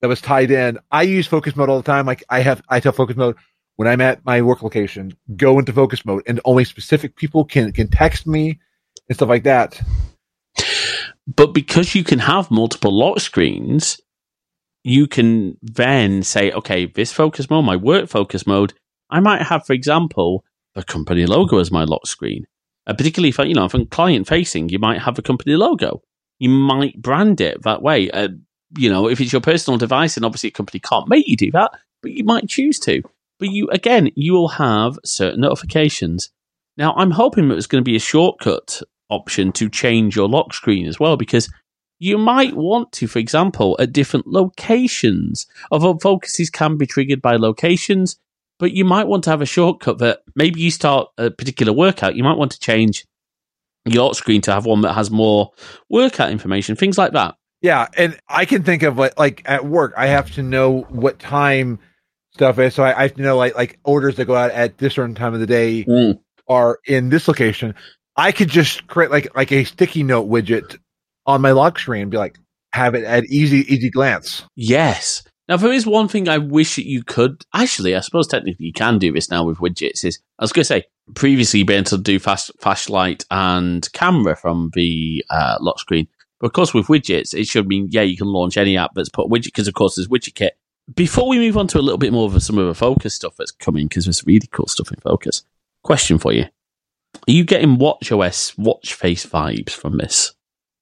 that was tied in. I use focus mode all the time. Like I have, I tell focus mode when I'm at my work location, go into focus mode, and only specific people can can text me and stuff like that. But because you can have multiple lock screens, you can then say, okay, this focus mode, my work focus mode, I might have, for example, the company logo as my lock screen. Uh, particularly if you know if I'm client facing, you might have a company logo you might brand it that way. Uh, you know, if it's your personal device, and obviously a company can't make you do that, but you might choose to. But you, again, you will have certain notifications. Now, I'm hoping that there's going to be a shortcut option to change your lock screen as well, because you might want to, for example, at different locations. Although focuses can be triggered by locations, but you might want to have a shortcut that maybe you start a particular workout, you might want to change your screen to have one that has more workout information, things like that. Yeah, and I can think of like like at work, I have to know what time stuff is, so I, I have to know like like orders that go out at this certain time of the day mm. are in this location. I could just create like like a sticky note widget on my lock screen and be like have it at easy easy glance. Yes. Now, there is one thing I wish that you could. Actually, I suppose technically you can do this now with widgets. Is I was going to say previously been able to do fast flashlight and camera from the uh, lock screen, but of course with widgets it should mean yeah you can launch any app that's put widget because of course there's WidgetKit. Before we move on to a little bit more of some of the focus stuff that's coming because there's really cool stuff in focus. Question for you: Are you getting watchOS watch face vibes from this?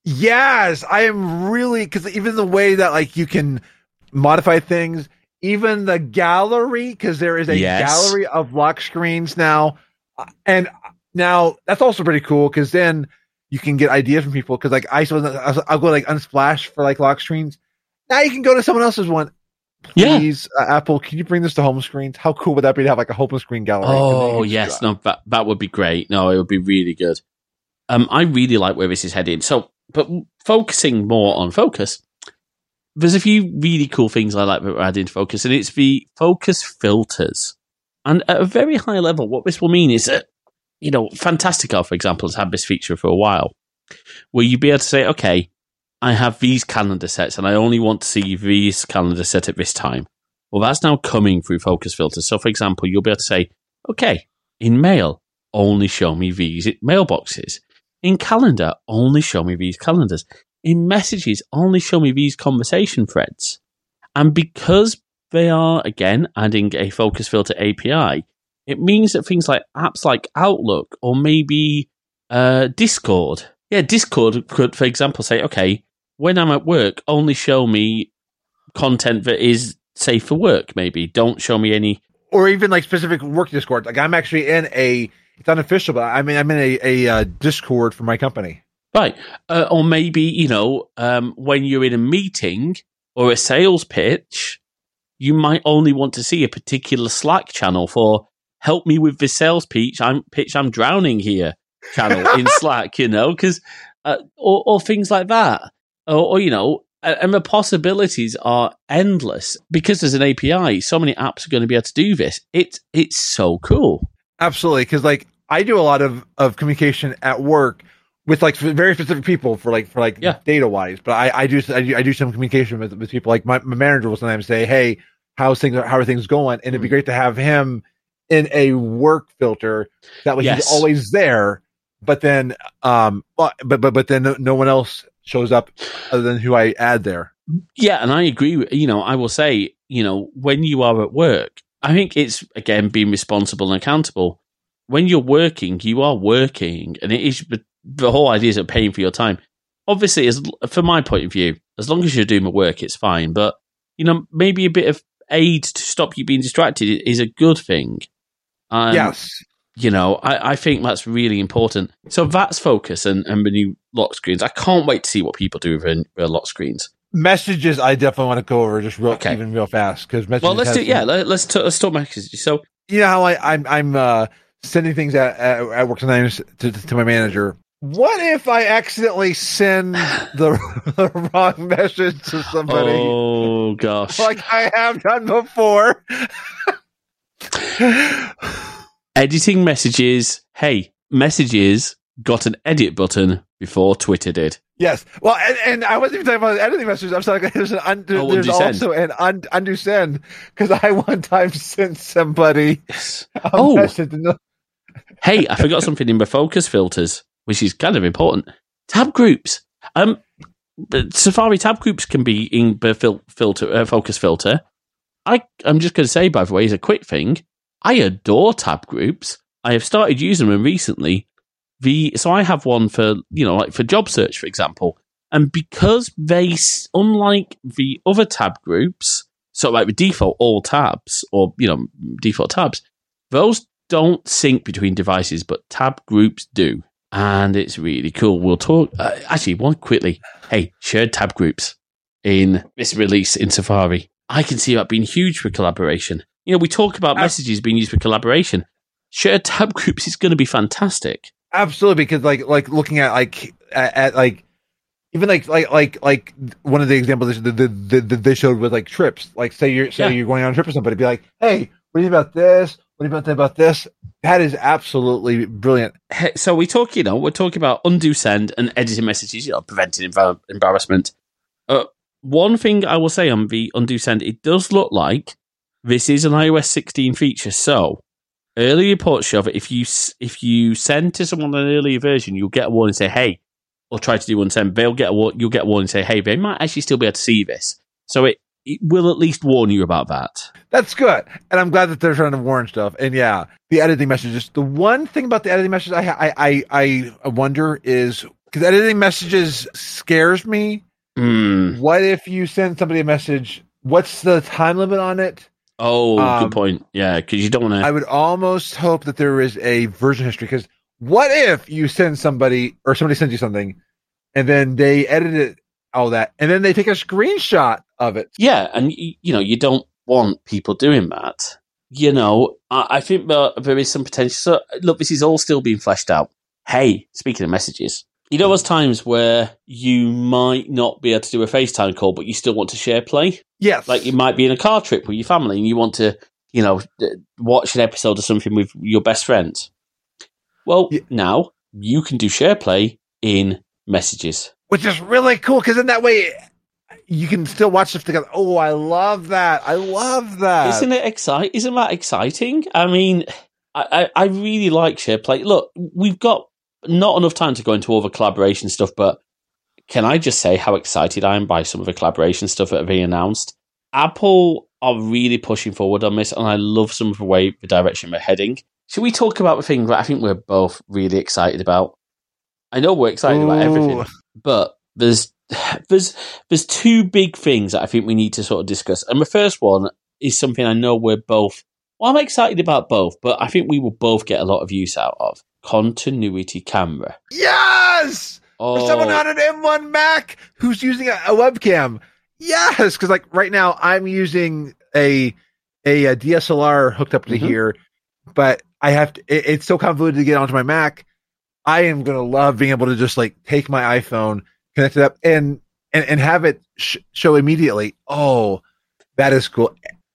Yes, I am really because even the way that like you can modify things, even the gallery because there is a Yes. gallery of lock screens now, Uh, and now that's also pretty cool because then you can get ideas from people because like I so I'll go like unsplash for like lock screens. Now you can go to someone else's one. Yeah. Please, uh, Apple, can you bring this to home screens? How cool would that be to have like a home screen gallery? Oh And then you yes, no, that that would be great. No, it would be really good. Um, I really like where this is heading. So, but focusing more on focus, there's a few really cool things I like that we're adding to focus, and it's the focus filters. And at a very high level, what this will mean is that you know, Fantastical, for example, has had this feature for a while, where you'd be able to say, okay, I have these calendar sets, and I only want to see these calendar set at this time. Well, that's now coming through focus filters. So, for example, you'll be able to say, okay, in mail, only show me these mailboxes. In calendar, only show me these calendars. In messages, only show me these conversation threads. And because they are, again, adding a focus filter API, it means that things like apps like Outlook or maybe uh, Discord, yeah, Discord could, for example, say, okay, when I'm at work, only show me content that is safe for work, maybe. Don't show me any or even like specific work Discord. Like I'm actually in a it's unofficial, but I mean I'm in a, a uh, Discord for my company. Right. Uh, or maybe, you know, um, when you're in a meeting or a sales pitch, you might only want to see a particular Slack channel for help me with the sales pitch. I'm pitch. I'm drowning here channel in Slack, you know, because, uh, or, or things like that. Or, or, you know, and the possibilities are endless because there's an API. So many apps are going to be able to do this. It's, it's so cool. Absolutely, because like I do a lot of of communication at work with like very specific people for like for like Yeah. data wise. But I I do I do, I do some communication with with people. Like my, my manager will sometimes say, "Hey, how's things how are things going?" And it'd be great to have him in a work filter that way Yes. he's always there. But then um but but but, but then no, no one else shows up other than who I add there. Yeah, and I agree. with- You know, I will say, you know, when you are at work, I think it's again being responsible and accountable. When you're working, you are working, and it is the- whole idea is of paying for your time. Obviously, as from my point of view, as long as you're doing the work, it's fine. But you know, maybe a bit of aid to stop you being distracted is a good thing. Um, yes. you know, I, I think that's really important. So that's focus and, and the new lock screens. I can't wait to see what people do with their, lock screens. Messages I definitely want to go over just real Okay. even real fast because messages Well, let's do yeah. Let, let's t- let's talk messages. So you know how I, I'm I'm uh, sending things at, at, at work sometimes to, to my manager. What if I accidentally send the, the wrong message to somebody, oh gosh, like I have done before? editing messages. Hey, messages got an edit button before Twitter did. yes. Well, and, and I wasn't even talking about editing messages. I'm sorry. There's an undo, Oh, there's undo send. also an un, undo send because I one time sent somebody Oh. message. Hey, I forgot something in my focus filters, which is kind of important. Tab groups. Um, Safari tab groups can be in filter uh, focus filter. I I'm just going to say, by the way, as a quick thing, I adore tab groups. I have started using them recently. The so I have one for you know like for job search, for example, and because they unlike the other tab groups, so like the default all tabs or you know default tabs, those don't sync between devices, but tab groups do. And it's really cool. We'll talk. Uh, actually, one quickly. Hey, shared tab groups in this release in Safari. I can see that being huge for collaboration. You know, we talk about messages being used for collaboration. Shared tab groups is going to be fantastic. Absolutely, because like like looking at like at, at like even like like like like one of the examples that the, the, the, they showed with like trips. Like say you're say Yeah. you're going on a trip with somebody, be like, hey, what do you think about this? What think about this? That is absolutely brilliant. So we talk, you know, we're talking about undo send and editing messages, you know, preventing embar- embarrassment. Uh, one thing I will say on the undo send, it does look like this is an iOS 16 feature. So early reports show that if you if you send to someone an earlier version, you'll get a warning say, "Hey," or try to do unsend. They'll get a you'll get a warning say, "Hey," they might actually still be able to see this. So it it will at least warn you about that. That's good, and I'm glad that they're trying to warn stuff. And yeah, the editing messages. The one thing about the editing messages I I I, I wonder is because editing messages scares me. Mm. What if you send somebody a message? What's the time limit on it? Oh, Um, good point. Yeah, because you don't want to. I would almost hope that there is a version history because what if you send somebody or somebody sends you something and then they edit it, all that, and then they take a screenshot of it? Yeah, and you know you don't want people doing that. You know, I, I think there, there is some potential. So, look, this is all still being fleshed out. Hey, speaking of messages, you know, there's times where you might not be able to do a FaceTime call, but you still want to SharePlay. Yes. Like you might be in a car trip with your family and you want to, you know, watch an episode or something with your best friends. Well, Yeah. now you can do SharePlay in messages. which is really cool because in that way you can still watch stuff together. Oh, I love that! I love that. Isn't it exciting? Isn't that exciting? I mean, I, I, I really like SharePlay. Look, we've got not enough time to go into all the collaboration stuff, but can I just say how excited I am by some of the collaboration stuff that are being announced? Apple are really pushing forward on this, and I love some of the way the direction we're heading. Should we talk about the thing that I think we're both really excited about? I know we're excited about everything, but there's there's there's two big things that I think we need to sort of discuss. And the first one is something I know we're both well, I'm excited about both, but I think we will both get a lot of use out of. Continuity camera. Yes. Oh, For someone on an M1 Mac who's using a, a webcam. Yes, because like right now I'm using a a, a DSLR hooked up to Mhm. here, but I have to. It, it's so convoluted to get onto my Mac. I am gonna love being able to just like take my iPhone, connect it up, and and and have it sh- show immediately. Oh, that is cool.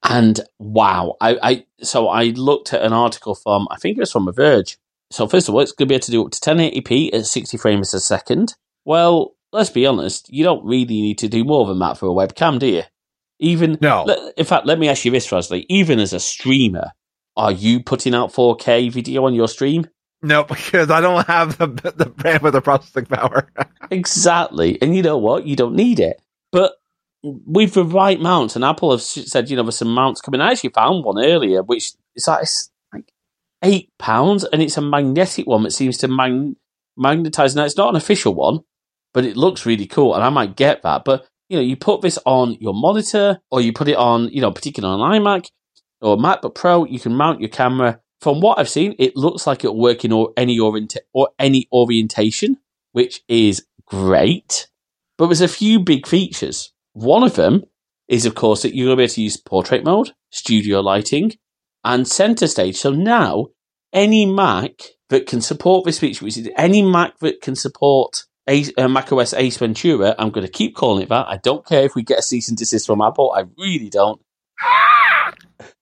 and wow, I, I so I looked at an article from I think it was from The Verge. So first of all, it's going to be able to do up to 1080p at 60 frames a second. Well, let's be honest, you don't really need to do more than that for a webcam, do you? Even No. Le- In fact, let me ask you this, Rosalie. Even as a streamer, are you putting out 4K video on your stream? No, because I don't have the the bandwidth or processing power. Exactly. And you know what? You don't need it. But with the right mounts, and Apple have said, you know, there's some mounts coming. I actually found one earlier, which is like, like eight pounds, and it's a magnetic one that seems to mag- magnetize. Now, it's not an official one, but it looks really cool, and I might get that. But, you know, you put this on your monitor, or you put it on, you know, particularly on an iMac or MacBook Pro, you can mount your camera. From what I've seen, it looks like it'll work in or any or any orientation, which is great. But there's a few big features. One of them is, of course, that you're going to be able to use portrait mode, studio lighting, and center stage. So now, any Mac that can support this feature, which is any Mac that can support Ace, uh, Mac OS Ace Ventura, I'm going to keep calling it that. I don't care if we get a cease and desist from Apple. I really don't.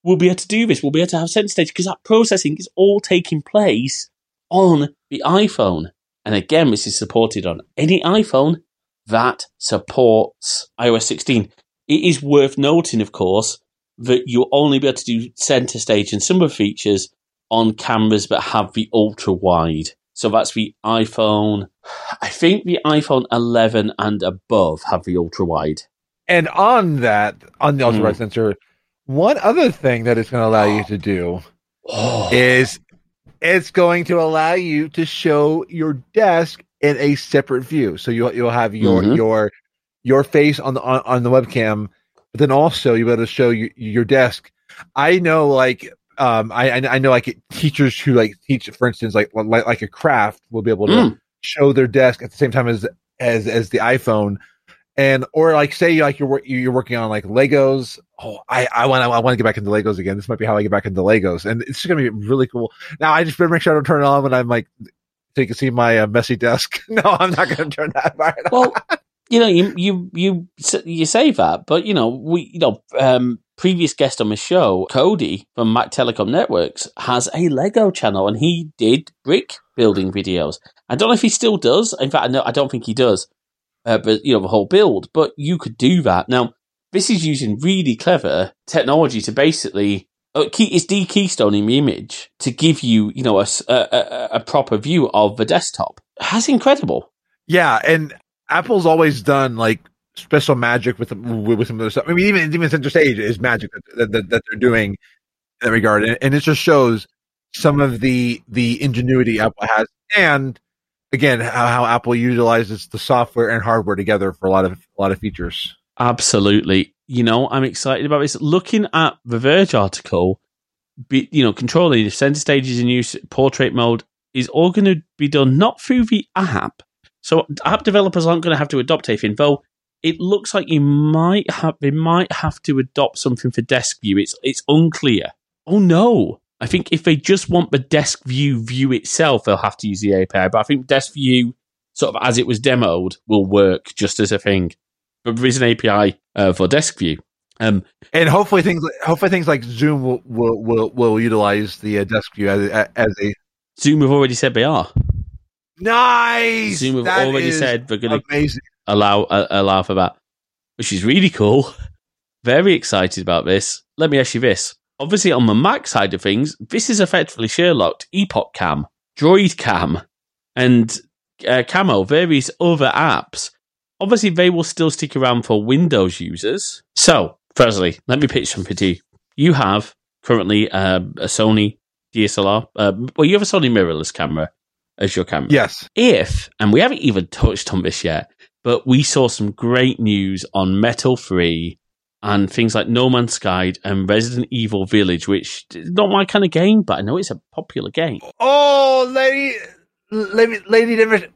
We'll be able to do this. We'll be able to have center stage because that processing is all taking place on the iPhone. And again, this is supported on any iPhone that supports iOS 16. It is worth noting, of course, that you'll only be able to do center stage and some of the features on cameras that have the ultra wide. So that's the iPhone. I think the iPhone 11 and above have the ultra wide. And on that, on the ultra Mm. wide sensor, one other thing that it's going to allow you to do Oh, is it's going to allow you to show your desk in a separate view. So you'll you'll have your Mhm. your your face on the on, on the webcam, but then also you'll be able to show you, your desk. I know, like um, I I I know like teachers who like teach, for instance, like like like a craft will be able to Mm. show their desk at the same time as as as the iPhone. And or like say like you're you're working on like Legos. Oh, I I want I want to get back into Legos again. This might be how I get back into Legos, and it's to be really cool. Now I just better make sure I don't turn it on when I'm like so you can see my uh, messy desk. no, I'm not to turn that on. well, you know, you you you you say that, but you know, we you know, um, previous guest on the show, Cody from Mac Telecom Networks, has a Lego channel, and he did brick building videos. I don't know if he still does. In fact, I know I don't think he does. Uh, but you know, the whole build. But you could do that now. This is using really clever technology to basically. Uh, key, it's de-keystoning the image to give you, you know, a a proper view of the desktop. That's incredible. Yeah, and Apple's always done like special magic with with, with some of their stuff. I mean, even even center stage is magic that, that, that they're doing in that regard, and, and it just shows some of the the ingenuity Apple has, and again how, how Apple utilizes the software and hardware together for a lot of a lot of features. Absolutely. You know, I'm excited about this. Looking at the Verge article, be, you know, controlling the center stages in use, portrait mode is all going to be done not through the app. So app developers aren't going to have to adopt anything, though it looks like you might have they might have to adopt something for desk view. It's it's unclear. Oh no. I think if they just want the desk view view itself, they'll have to use the API. But I think desk view, sort of as it was demoed, will work just as a thing. But there is an API uh, for desk view. Um, and hopefully things hopefully things like Zoom will will will, will utilize the uh, desk view as, as a Zoom have already said they are. Nice. Zoom have That already said they're going to allow uh, allow for that, which is really cool. Very excited about this. Let me ask you this: obviously, on the Mac side of things, this is effectively Sherlocked, EpocCam, Droid Cam, and uh, Camo, various other apps. Obviously, they will still stick around for Windows users. So, firstly, let me pitch something to you. You have currently uh, a Sony DSLR. Uh, well, you have a Sony mirrorless camera as your camera Yes. if, and we haven't even touched on this yet, but we saw some great news on Metal 3 and things like No Man's Sky and Resident Evil Village, which is not my kind of game, but I know it's a popular game. Oh, lady, lady, lady Dimit,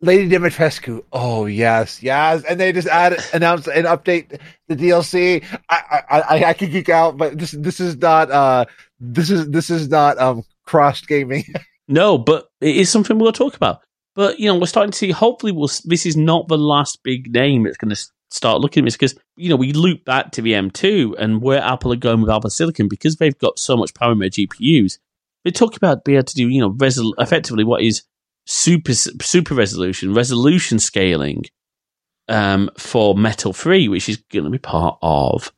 lady Dimitrescu. Oh yes, yes. And they just add, announce, and update the DLC. I, I, I, I could geek out, but this, this is not, uh, this is, this is not, um, cross gaming. No, but it is something we'll talk about. But, you know, we're starting to see, hopefully, we'll, this is not the last big name that's going to start looking at this because, you know, we loop back to the M2 and where Apple are going with Apple Silicon because they've got so much power in their GPUs. They talk about being able to do, you know, resol- effectively what is super super resolution, resolution scaling um, for Metal 3, which is going to be part of,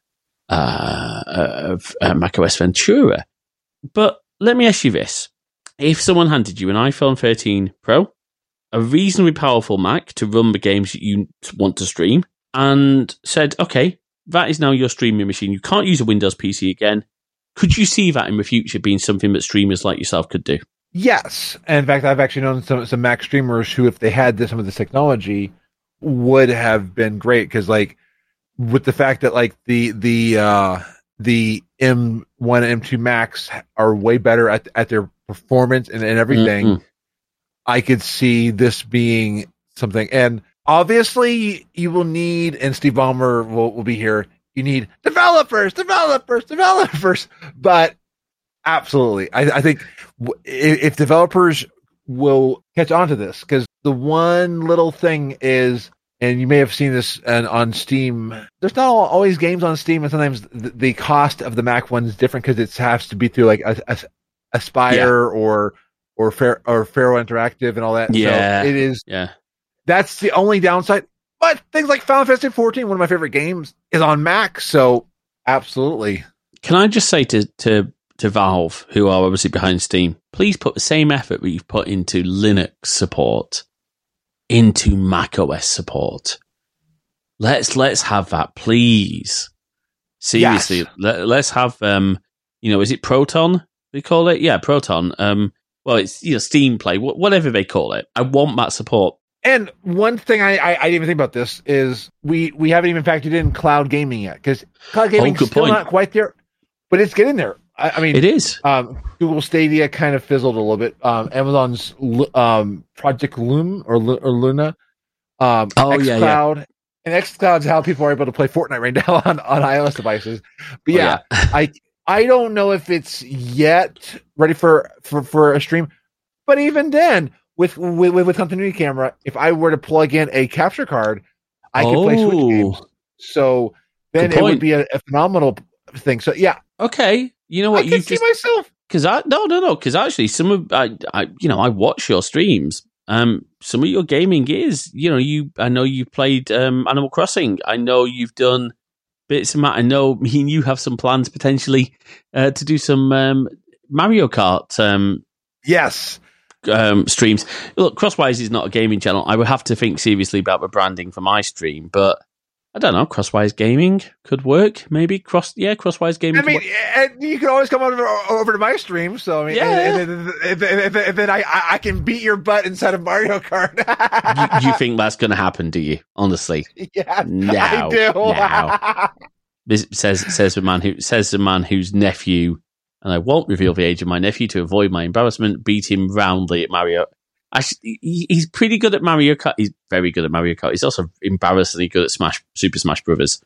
uh, of uh, macOS Ventura. But let me ask you this. If someone handed you an iPhone 13 Pro, a reasonably powerful Mac to run the games that you want to stream, and said, okay, that is now your streaming machine. You can't use a Windows PC again. Could you see that in the future being something that streamers like yourself could do? Yes. And in fact, I've actually known some, some Mac streamers who, if they had this, some of this technology, would have been great. Cause like with the fact that like the, the, uh, the M1 and M2 Macs are way better at, at their performance and, and everything. Mm-mm. I could see this being something. And obviously, you will need, and Steve Ballmer will, will be here. You need developers, developers, developers. But absolutely, I, I think w- if, developers will catch on to this, because the one little thing is, and you may have seen this on, on Steam. There's not always games on Steam, and sometimes the, the cost of the Mac one is different because it has to be through like a, a Aspyr or or Fair or Feral Interactive and all that. Yeah. so it is. Yeah. That's the only downside. But things like Final Fantasy 14, one of my favorite games, is on Mac. So absolutely, Can I just say to, to, to Valve, who are obviously behind Steam, please put the same effort that you've put into Linux support into macOS support. Let's let's have that, please. Seriously, Yes. let, let's have um, you know, is it Proton? We call it, yeah, Proton. Um, well, it's you know, Steam Play, wh- whatever they call it. I want that support. And one thing I, I, I didn't even think about this is we, we haven't even factored in cloud gaming yet because cloud gaming Oh, still point. not quite there, but it's getting there. I, I mean, It is. um, Google Stadia kind of fizzled a little bit. Um, Amazon's um, Project Loom or, or Luna, um, Oh, yeah, yeah. xCloud, and xCloud's how people are able to play Fortnite right now on, on iOS devices. But Oh, yeah, I I don't know if it's yet ready for for, for a stream, but even then, with with with continuity camera, if I were to plug in a capture card, I could play Switch Oh. games. So then it would be a, a phenomenal thing. So yeah, Okay. You know I what? can You've see myself. because I no no no because actually some of I, I you know I watch your streams. Um, some of your gaming is you know you I know you played um Animal Crossing. I know you've done bits of that. I know me and you have some plans potentially uh, to do some um Mario Kart um Yes. Um, streams. Look, Crosswires is not a gaming channel. I would have to think seriously about the branding for my stream, but I don't know. Crosswires gaming could work. Maybe cross. Yeah, Crosswires gaming. I mean, and eh, eh, you can always come over over to my stream. So I mean, eh, Yeah. and, and, and, and, and then I I can beat your butt inside of Mario Kart. you, you think that's going to happen? Do you? Honestly, yeah, No, I do. no. this says says the man who says the man whose nephew, and I won't reveal the age of my nephew to avoid my embarrassment. Beat him roundly at Mario. Actually, he- he's pretty good at Mario Kart. He's very good at Mario Kart. He's also embarrassingly good at Smash Super Smash Brothers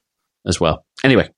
as well. Anyway,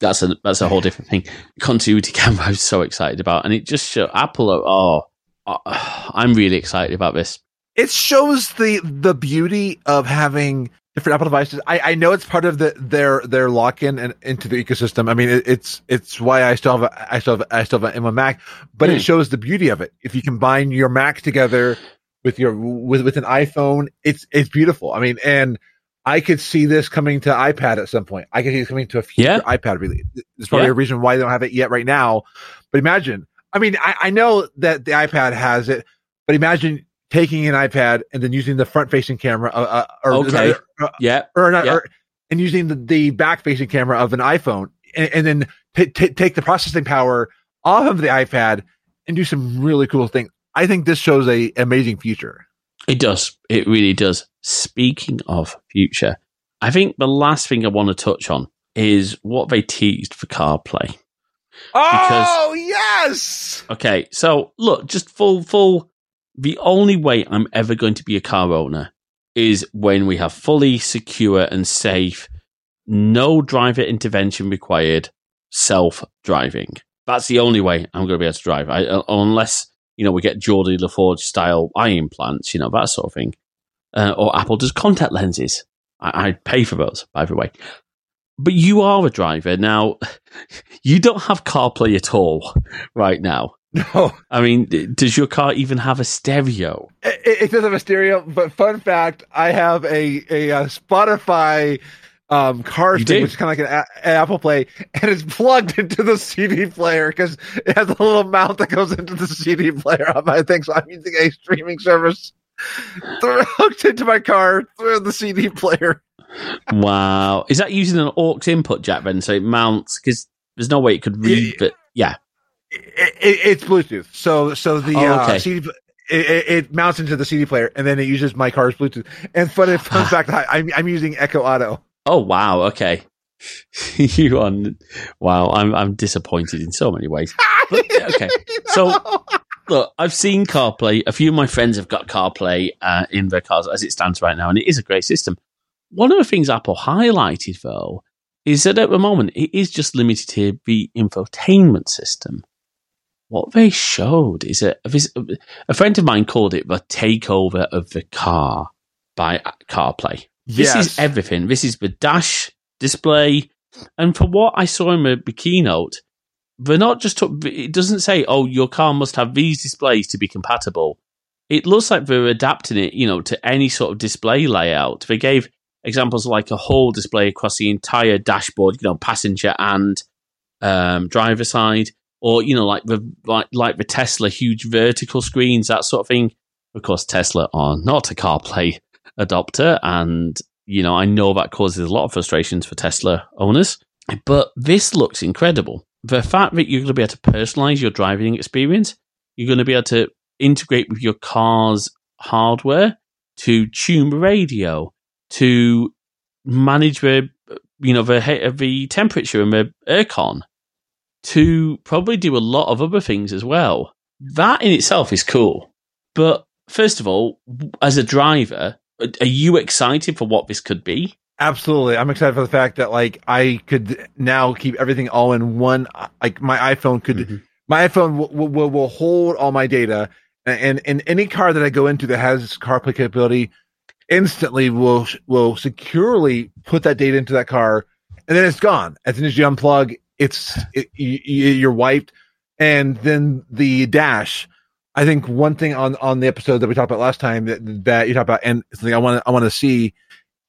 that's a that's a whole different thing. Continuity camera, I'm so excited about, and it just show Apple. Oh, oh, I'm really excited about this. it shows the the beauty of having different Apple devices. I, I know it's part of the their their lock in and into the ecosystem. I mean, it, it's it's why I still have a, I still have I still have an M1 Mac, but Hmm. it shows the beauty of it. If you combine your Mac together with your with with an iPhone, it's it's beautiful. I mean, and I could see this coming to iPad at some point. I could see it coming to a future Yeah. iPad release. There's probably Yeah. a reason why they don't have it yet right now. But imagine, I mean, I, I know that the iPad has it, but imagine taking an iPad and then using the front facing camera, uh, uh, or, Okay. or, Yeah, or not, Yeah. or, and using the, the back facing camera of an iPhone, and, and then t- t- take the processing power off of the iPad and do some really cool things. I think this shows a amazing future. It does. It really does. Speaking of future, I think the last thing I want to touch on is what they teased for CarPlay. oh yes, Okay, so look, just full, full. The only way I'm ever going to be a car owner is when we have fully secure and safe, no driver intervention required, self driving. That's the only way I'm going to be able to drive. I, uh, unless you know we get Geordi La Forge style eye implants, you know that sort of thing, uh, or Apple does contact lenses. I, I'd pay for those, by the way. But you are a driver now. You don't have CarPlay at all right now. No, I mean, does your car even have a stereo? it, it does have a stereo. But fun fact, I have a a, uh Spotify um car You thing, do? which is kind of like an, a- Apple Play, and it's plugged into the CD player because it has a little mount that goes into the CD player on my thing. So I'm using a streaming service through- hooked into my car through the CD player. Wow. Is that using an aux input jack then? So it mounts, because there's no way it could read, Yeah. but yeah. It, it, it's Bluetooth, so so the Oh, uh. CD. It, it, it mounts into the CD player, and then it uses my car's Bluetooth. And fun, fun fact, I, I'm, I'm using Echo Auto. Oh, wow. Okay. you are, wow. I'm, I'm disappointed in so many ways. But, okay. So- Look, I've seen CarPlay. A few of my friends have got CarPlay uh, in their cars as it stands right now, and it is a great system. One of the things Apple highlighted, though, is that at the moment it is just limited to the infotainment system. What they showed is a, a friend of mine called it the takeover of the car by CarPlay. This is everything. This is the dash display. And for what I saw in the, keynote, they're not just, it doesn't say, oh, your car must have these displays to be compatible. It looks like they're adapting it, you know, to any sort of display layout. They gave examples like a whole display across the entire dashboard, you know, passenger and um, driver side, or you know, like the like like the Tesla huge vertical screens, that sort of thing. Of course, Tesla are not a CarPlay adopter, and you know, I know that causes a lot of frustrations for Tesla owners. But this looks incredible. The fact that you're going to be able to personalize your driving experience, you're going to be able to integrate with your car's hardware to tune the radio, to manage the you know the he- the temperature and the aircon, to probably do a lot of other things as well. That in itself is cool. But first of all, as a driver, are you excited for what this could be? Absolutely. I'm excited for the fact that like I could now keep everything all in one. Like my iPhone could, Mhm. my iPhone will, will, will hold all my data and, and any car that I go into that has CarPlay capability instantly will, will securely put that data into that car and then it's gone. As soon as you unplug, it's, it, you, you- you're wiped. And then the dash, I think one thing on, on the episode that we talked about last time that, that you talked about and something I want to, I want to see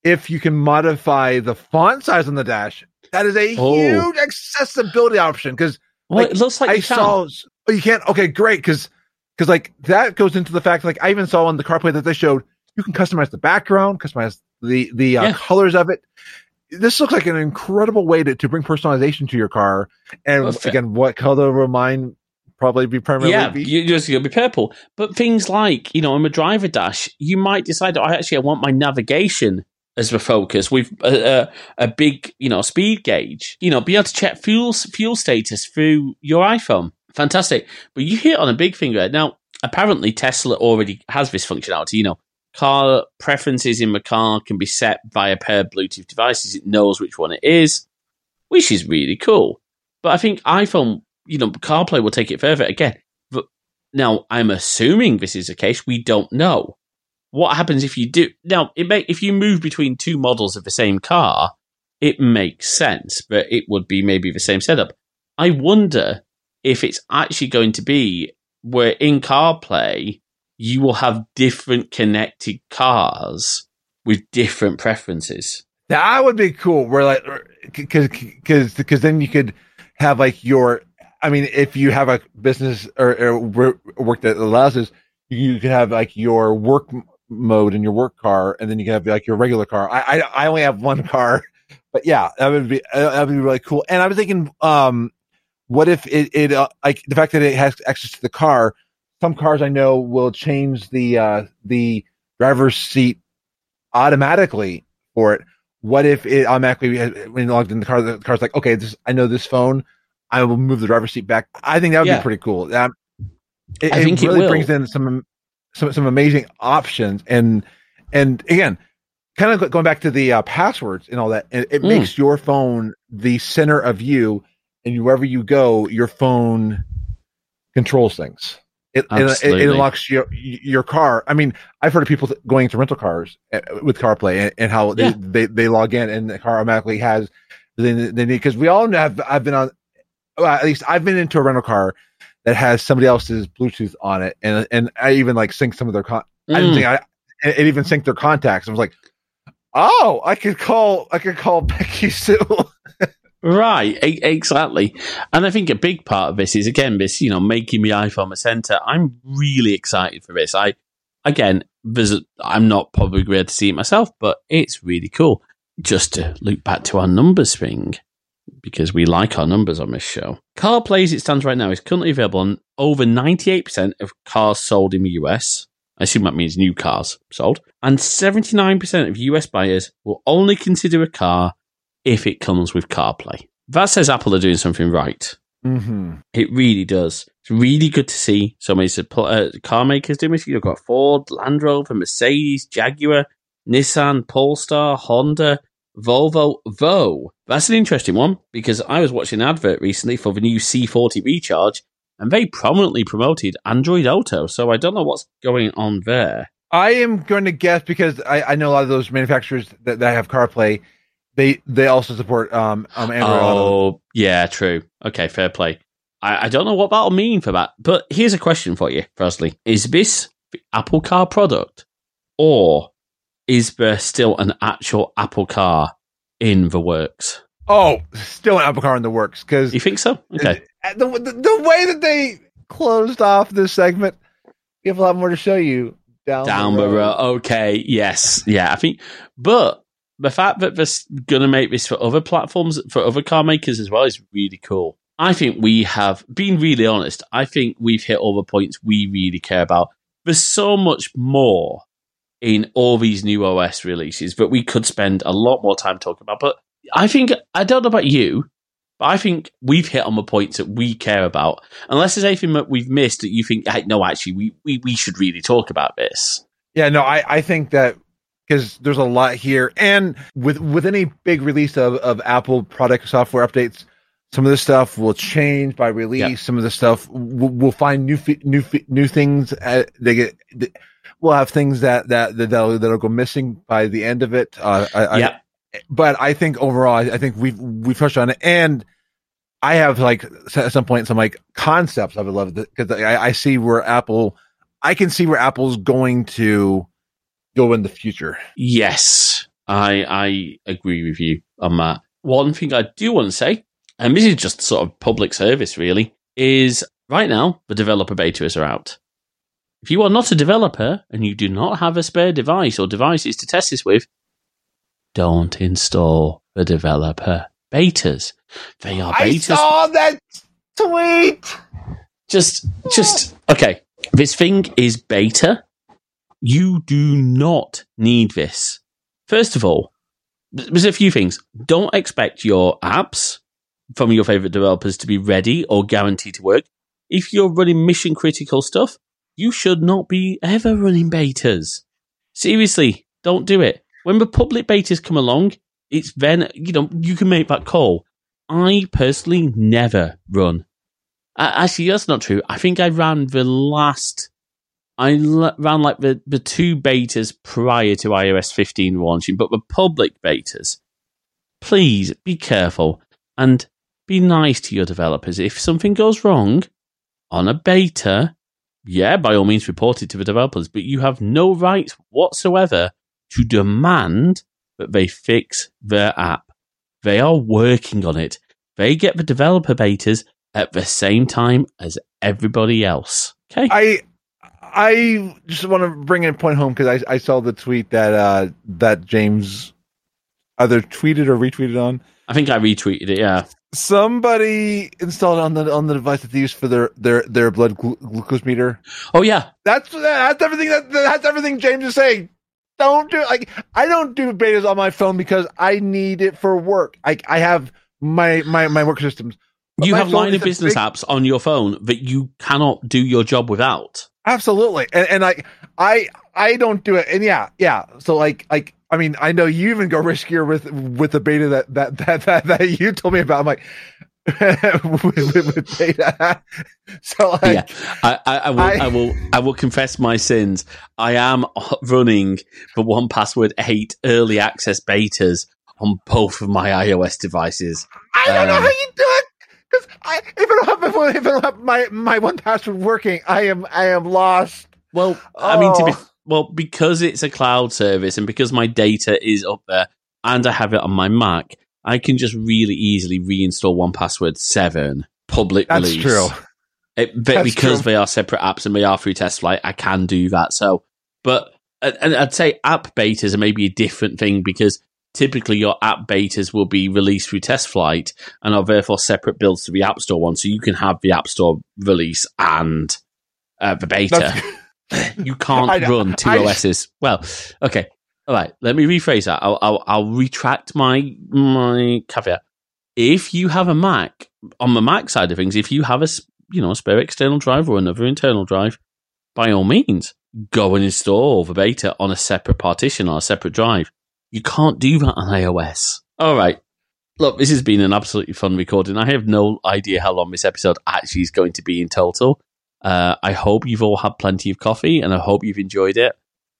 if you can modify the font size on the dash, that is a Oh. huge accessibility option. Because Well, Like, it looks like I you saw, oh, you can't. Okay, great. Because because like that goes into the fact like I even saw on the CarPlay that they showed you can customize the background, customize the the uh, Yeah. colors of it, this looks like an incredible way to, to bring personalization to your car. And again, what color will mine probably be primarily yeah, be? you're just to be purple. But things like, you know, on a driver dash, you might decide, oh, I actually I want my navigation as the focus with a, a, a big, you know, speed gauge. You know, be able to check fuel fuel status through your iPhone. Fantastic. But you hit on a big thing there. Now, apparently Tesla already has this functionality. You know, car preferences in the car can be set via a pair of Bluetooth devices. It knows which one it is, which is really cool. But I think iPhone, you know, CarPlay will take it further again. But now I'm assuming this is the case. We don't know what happens if you do. Now, it may if you move between two models of the same car, it makes sense, but it would be maybe the same setup. I wonder if it's actually going to be where in CarPlay you will have different connected cars with different preferences. That would be cool. Where like, because because because then you could have like your. I mean, if you have a business or, or work that allows this, you could have like your work mode in your work car, and then you can have like your regular car. I I, I only have one car, but yeah, that would be uh, that would be really cool. And I was thinking, um, what if it it uh, like the fact that it has access to the car? Some cars I know will change the uh the driver's seat automatically for it what if it automatically when you logged in the car the car's like okay this i know this phone i will move the driver's seat back i think that would Yeah. be pretty cool um, it, I think it really will. brings in some some some amazing options and and again kind of going back to the uh, passwords and all that it, it Mm. makes your phone the center of you and wherever you go your phone controls things it, it, it, unlocks your your car. I mean, I've heard of people going to rental cars uh, with CarPlay and, and how Yeah. they, they they log in and the car automatically has they, they need because we all have I've been on well, at least I've been into a rental car that has somebody else's Bluetooth on it and and I even like sync some of their con. I didn't Mm. think I it it even synced their contacts. I was like, oh, I could call I could call Becky Sue. Right, e- exactly. And I think a big part of this is again this, you know, making the iPhone a center. I'm really excited for this. I again, there's I'm not probably going to see it myself, but it's really cool. Just to loop back to our numbers thing, because we like our numbers on this show. CarPlay, as it stands right now, is currently available on over 98% of cars sold in the US. I assume that means new cars sold. And 79% of US buyers will only consider a car if it comes with CarPlay. That says Apple are doing something right. mm-hmm. It really does. It's really good to see so many uh, car makers doing this. You've got Ford, Land Rover, Mercedes, Jaguar, Nissan, Polestar, Honda, Volvo, Vo. That's an interesting one because I was watching an advert recently for the new C40 Recharge and they prominently promoted Android Auto. So I don't know what's going on there. I am going to guess because I, I know a lot of those manufacturers that, that have CarPlay. They they also support um, um Android Auto. Oh, yeah, true. Okay, fair play. I, I don't know what that'll mean for that, but here's a question for you, firstly. Is this the Apple Car product, or is there still an actual Apple Car in the works? Oh, still an Apple Car in the works because You think so? Okay. the, the the way that they closed off this segment, we have a lot more to show you down Down the road. Okay, yes. Yeah, I think, but the fact that they're going to make this for other platforms, for other car makers as well, is really cool. I think we have, been really honest, I think we've hit all the points we really care about. There's so much more in all these new OS releases that we could spend a lot more time talking about. But I think, I don't know about you, but I think we've hit on the points that we care about. Unless there's anything that we've missed that you think, hey, no, actually, we, we, we should really talk about this. Yeah, no, I, I think that because there's a lot here, and with with any big release of, of Apple product software updates, some of this stuff will change by release. Yeah. Some of the stuff we'll, we'll find new new new things. Uh, they get we'll have things that that that that'll, that'll go missing by the end of it. Uh, I, I- yeah. but I think overall, I, I think we've we've touched on it, and I have like at some point some like concepts I would love because I, I see where Apple, I can see where Apple's going to go in the future. Yes, I I agree with you on that. One thing I do want to say, and this is just sort of public service really, is right now the developer betas are out. If you are not a developer and you do not have a spare device or devices to test this with, don't install. for developer betas. They are I betas. saw that tweet. just, just okay. This thing is beta. You do not need this. First of all, there's a few things. Don't expect your apps from your favorite developers to be ready or guaranteed to work. If you're running mission critical stuff, you should not be ever running betas. Seriously, don't do it. When the public betas come along, it's then, you know, you can make that call. I personally never run. Actually, that's not true. I think I ran the last, I ran like the, the two betas prior to iOS 15 launching, but the public betas, please be careful and be nice to your developers. If something goes wrong on a beta, yeah, by all means report it to the developers, but you have no rights whatsoever to demand that they fix their app. They are working on it. They get the developer betas at the same time as everybody else. Okay? I I just want to bring in a point home because I I saw the tweet that uh that James either tweeted or retweeted on. I think I retweeted it, yeah. Somebody installed on the on the device that they use for their their their blood glu- glucose meter. Oh, yeah. That's that's everything that that's everything James is saying. Don't do like I don't do betas on my phone because I need it for work. I I have my my my work systems. But You have line of business big- apps on your phone that you cannot do your job without. Absolutely, and and like I I don't do it, and yeah yeah. So like like I mean I know you even go riskier with with the beta that that that that, that you told me about. I'm like with, with, with beta. So like yeah, I, I, I will. I- I, will. I will confess my sins. I am running the 1Password eight early access betas on both of my iOS devices. I don't know um, how you do it. I, if I don't have my, if I don't have my, my 1Password working, I am I am lost. Well, I mean, to be Oh. well because it's a cloud service and because my data is up there and I have it on my Mac, I can just really easily reinstall 1Password seven public That's release. true. It, but That's because true. they are separate apps and they are through TestFlight, I can do that. So, but and and I'd say app betas are maybe a different thing because typically your app betas will be released through TestFlight and are therefore separate builds to the App Store one. So you can have the App Store release and uh, the beta. You can't run two OSs. Well, okay, all right. Let me rephrase that. I'll, I'll, I'll retract my my caveat. If you have a Mac on the Mac side of things, if you have a you know a spare external drive or another internal drive, by all means, go and install the beta on a separate partition or a separate drive. You can't do that on iOS. All right. Look, this has been an absolutely fun recording. I have no idea how long this episode actually is going to be in total. Uh, I hope you've all had plenty of coffee and I hope you've enjoyed it.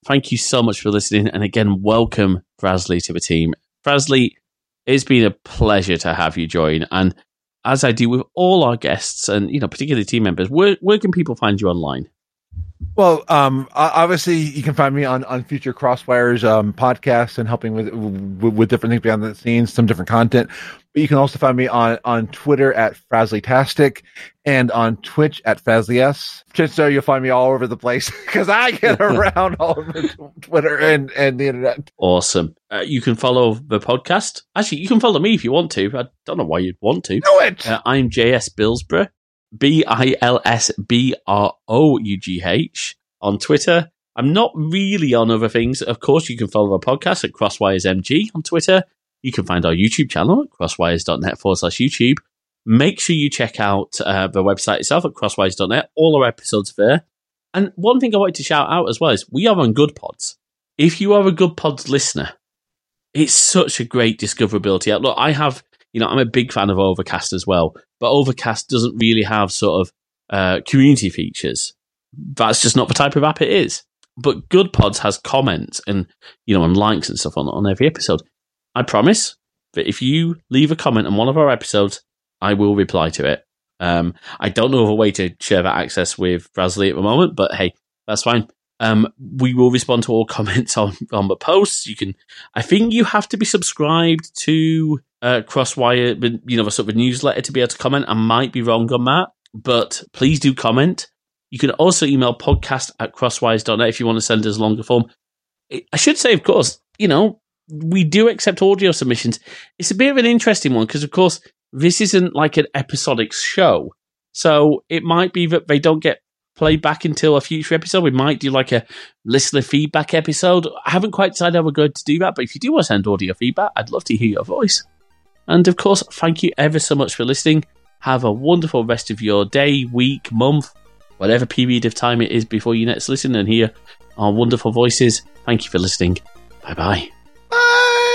Thank you so much for listening. And again, welcome Frasley to the team. Frasley, it's been a pleasure to have you join. And as I do with all our guests and, you know, particularly team members, where, where can people find you online? Well, um, obviously you can find me on, on future Crosswires um, podcasts and helping with, with with different things behind the scenes, some different content. But you can also find me on on Twitter at Frasleytastic and on Twitch at FazlyS. Just so you'll find me all over the place because I get around all over Twitter and and the internet. Awesome. Uh, you can follow the podcast. Actually, you can follow me if you want to. I don't know why you'd want to. Do it. Uh, I'm JS Bilsbrough, B I L S B R O U G H on Twitter. I'm not really on other things. Of course, you can follow our podcast at Crosswires MG on Twitter. You can find our YouTube channel at crosswires.net forward slash YouTube. Make sure you check out uh, the website itself at crosswires.net. All our episodes are there. And one thing I wanted to shout out as well is we are on Goodpods. If you are a Goodpods listener, it's such a great discoverability. Look, I have, you know, I'm a big fan of Overcast as well, but Overcast doesn't really have sort of uh, community features. That's just not the type of app it is. But Goodpods has comments and, you know, and likes and stuff on, on every episode. I promise that if you leave a comment on one of our episodes, I will reply to it. Um, I don't know of a way to share that access with Brasley at the moment, but hey, that's fine. Um, we will respond to all comments on, on the posts. You can, I think you have to be subscribed to uh, Crosswire, you know, a sort of newsletter to be able to comment. I might be wrong on that, but please do comment. You can also email podcast at crosswires.net if you want to send us longer form. I should say, of course, you know, we do accept audio submissions. It's a bit of an interesting one because, of course, this isn't like an episodic show. So it might be that they don't get played back until a future episode. We might do like a listener feedback episode. I haven't quite decided how we're going to do that, but if you do want to send audio feedback, I'd love to hear your voice. And of course, thank you ever so much for listening. Have a wonderful rest of your day, week, month, whatever period of time it is before you next listen and hear our wonderful voices. Thank you for listening. Bye bye. Bye.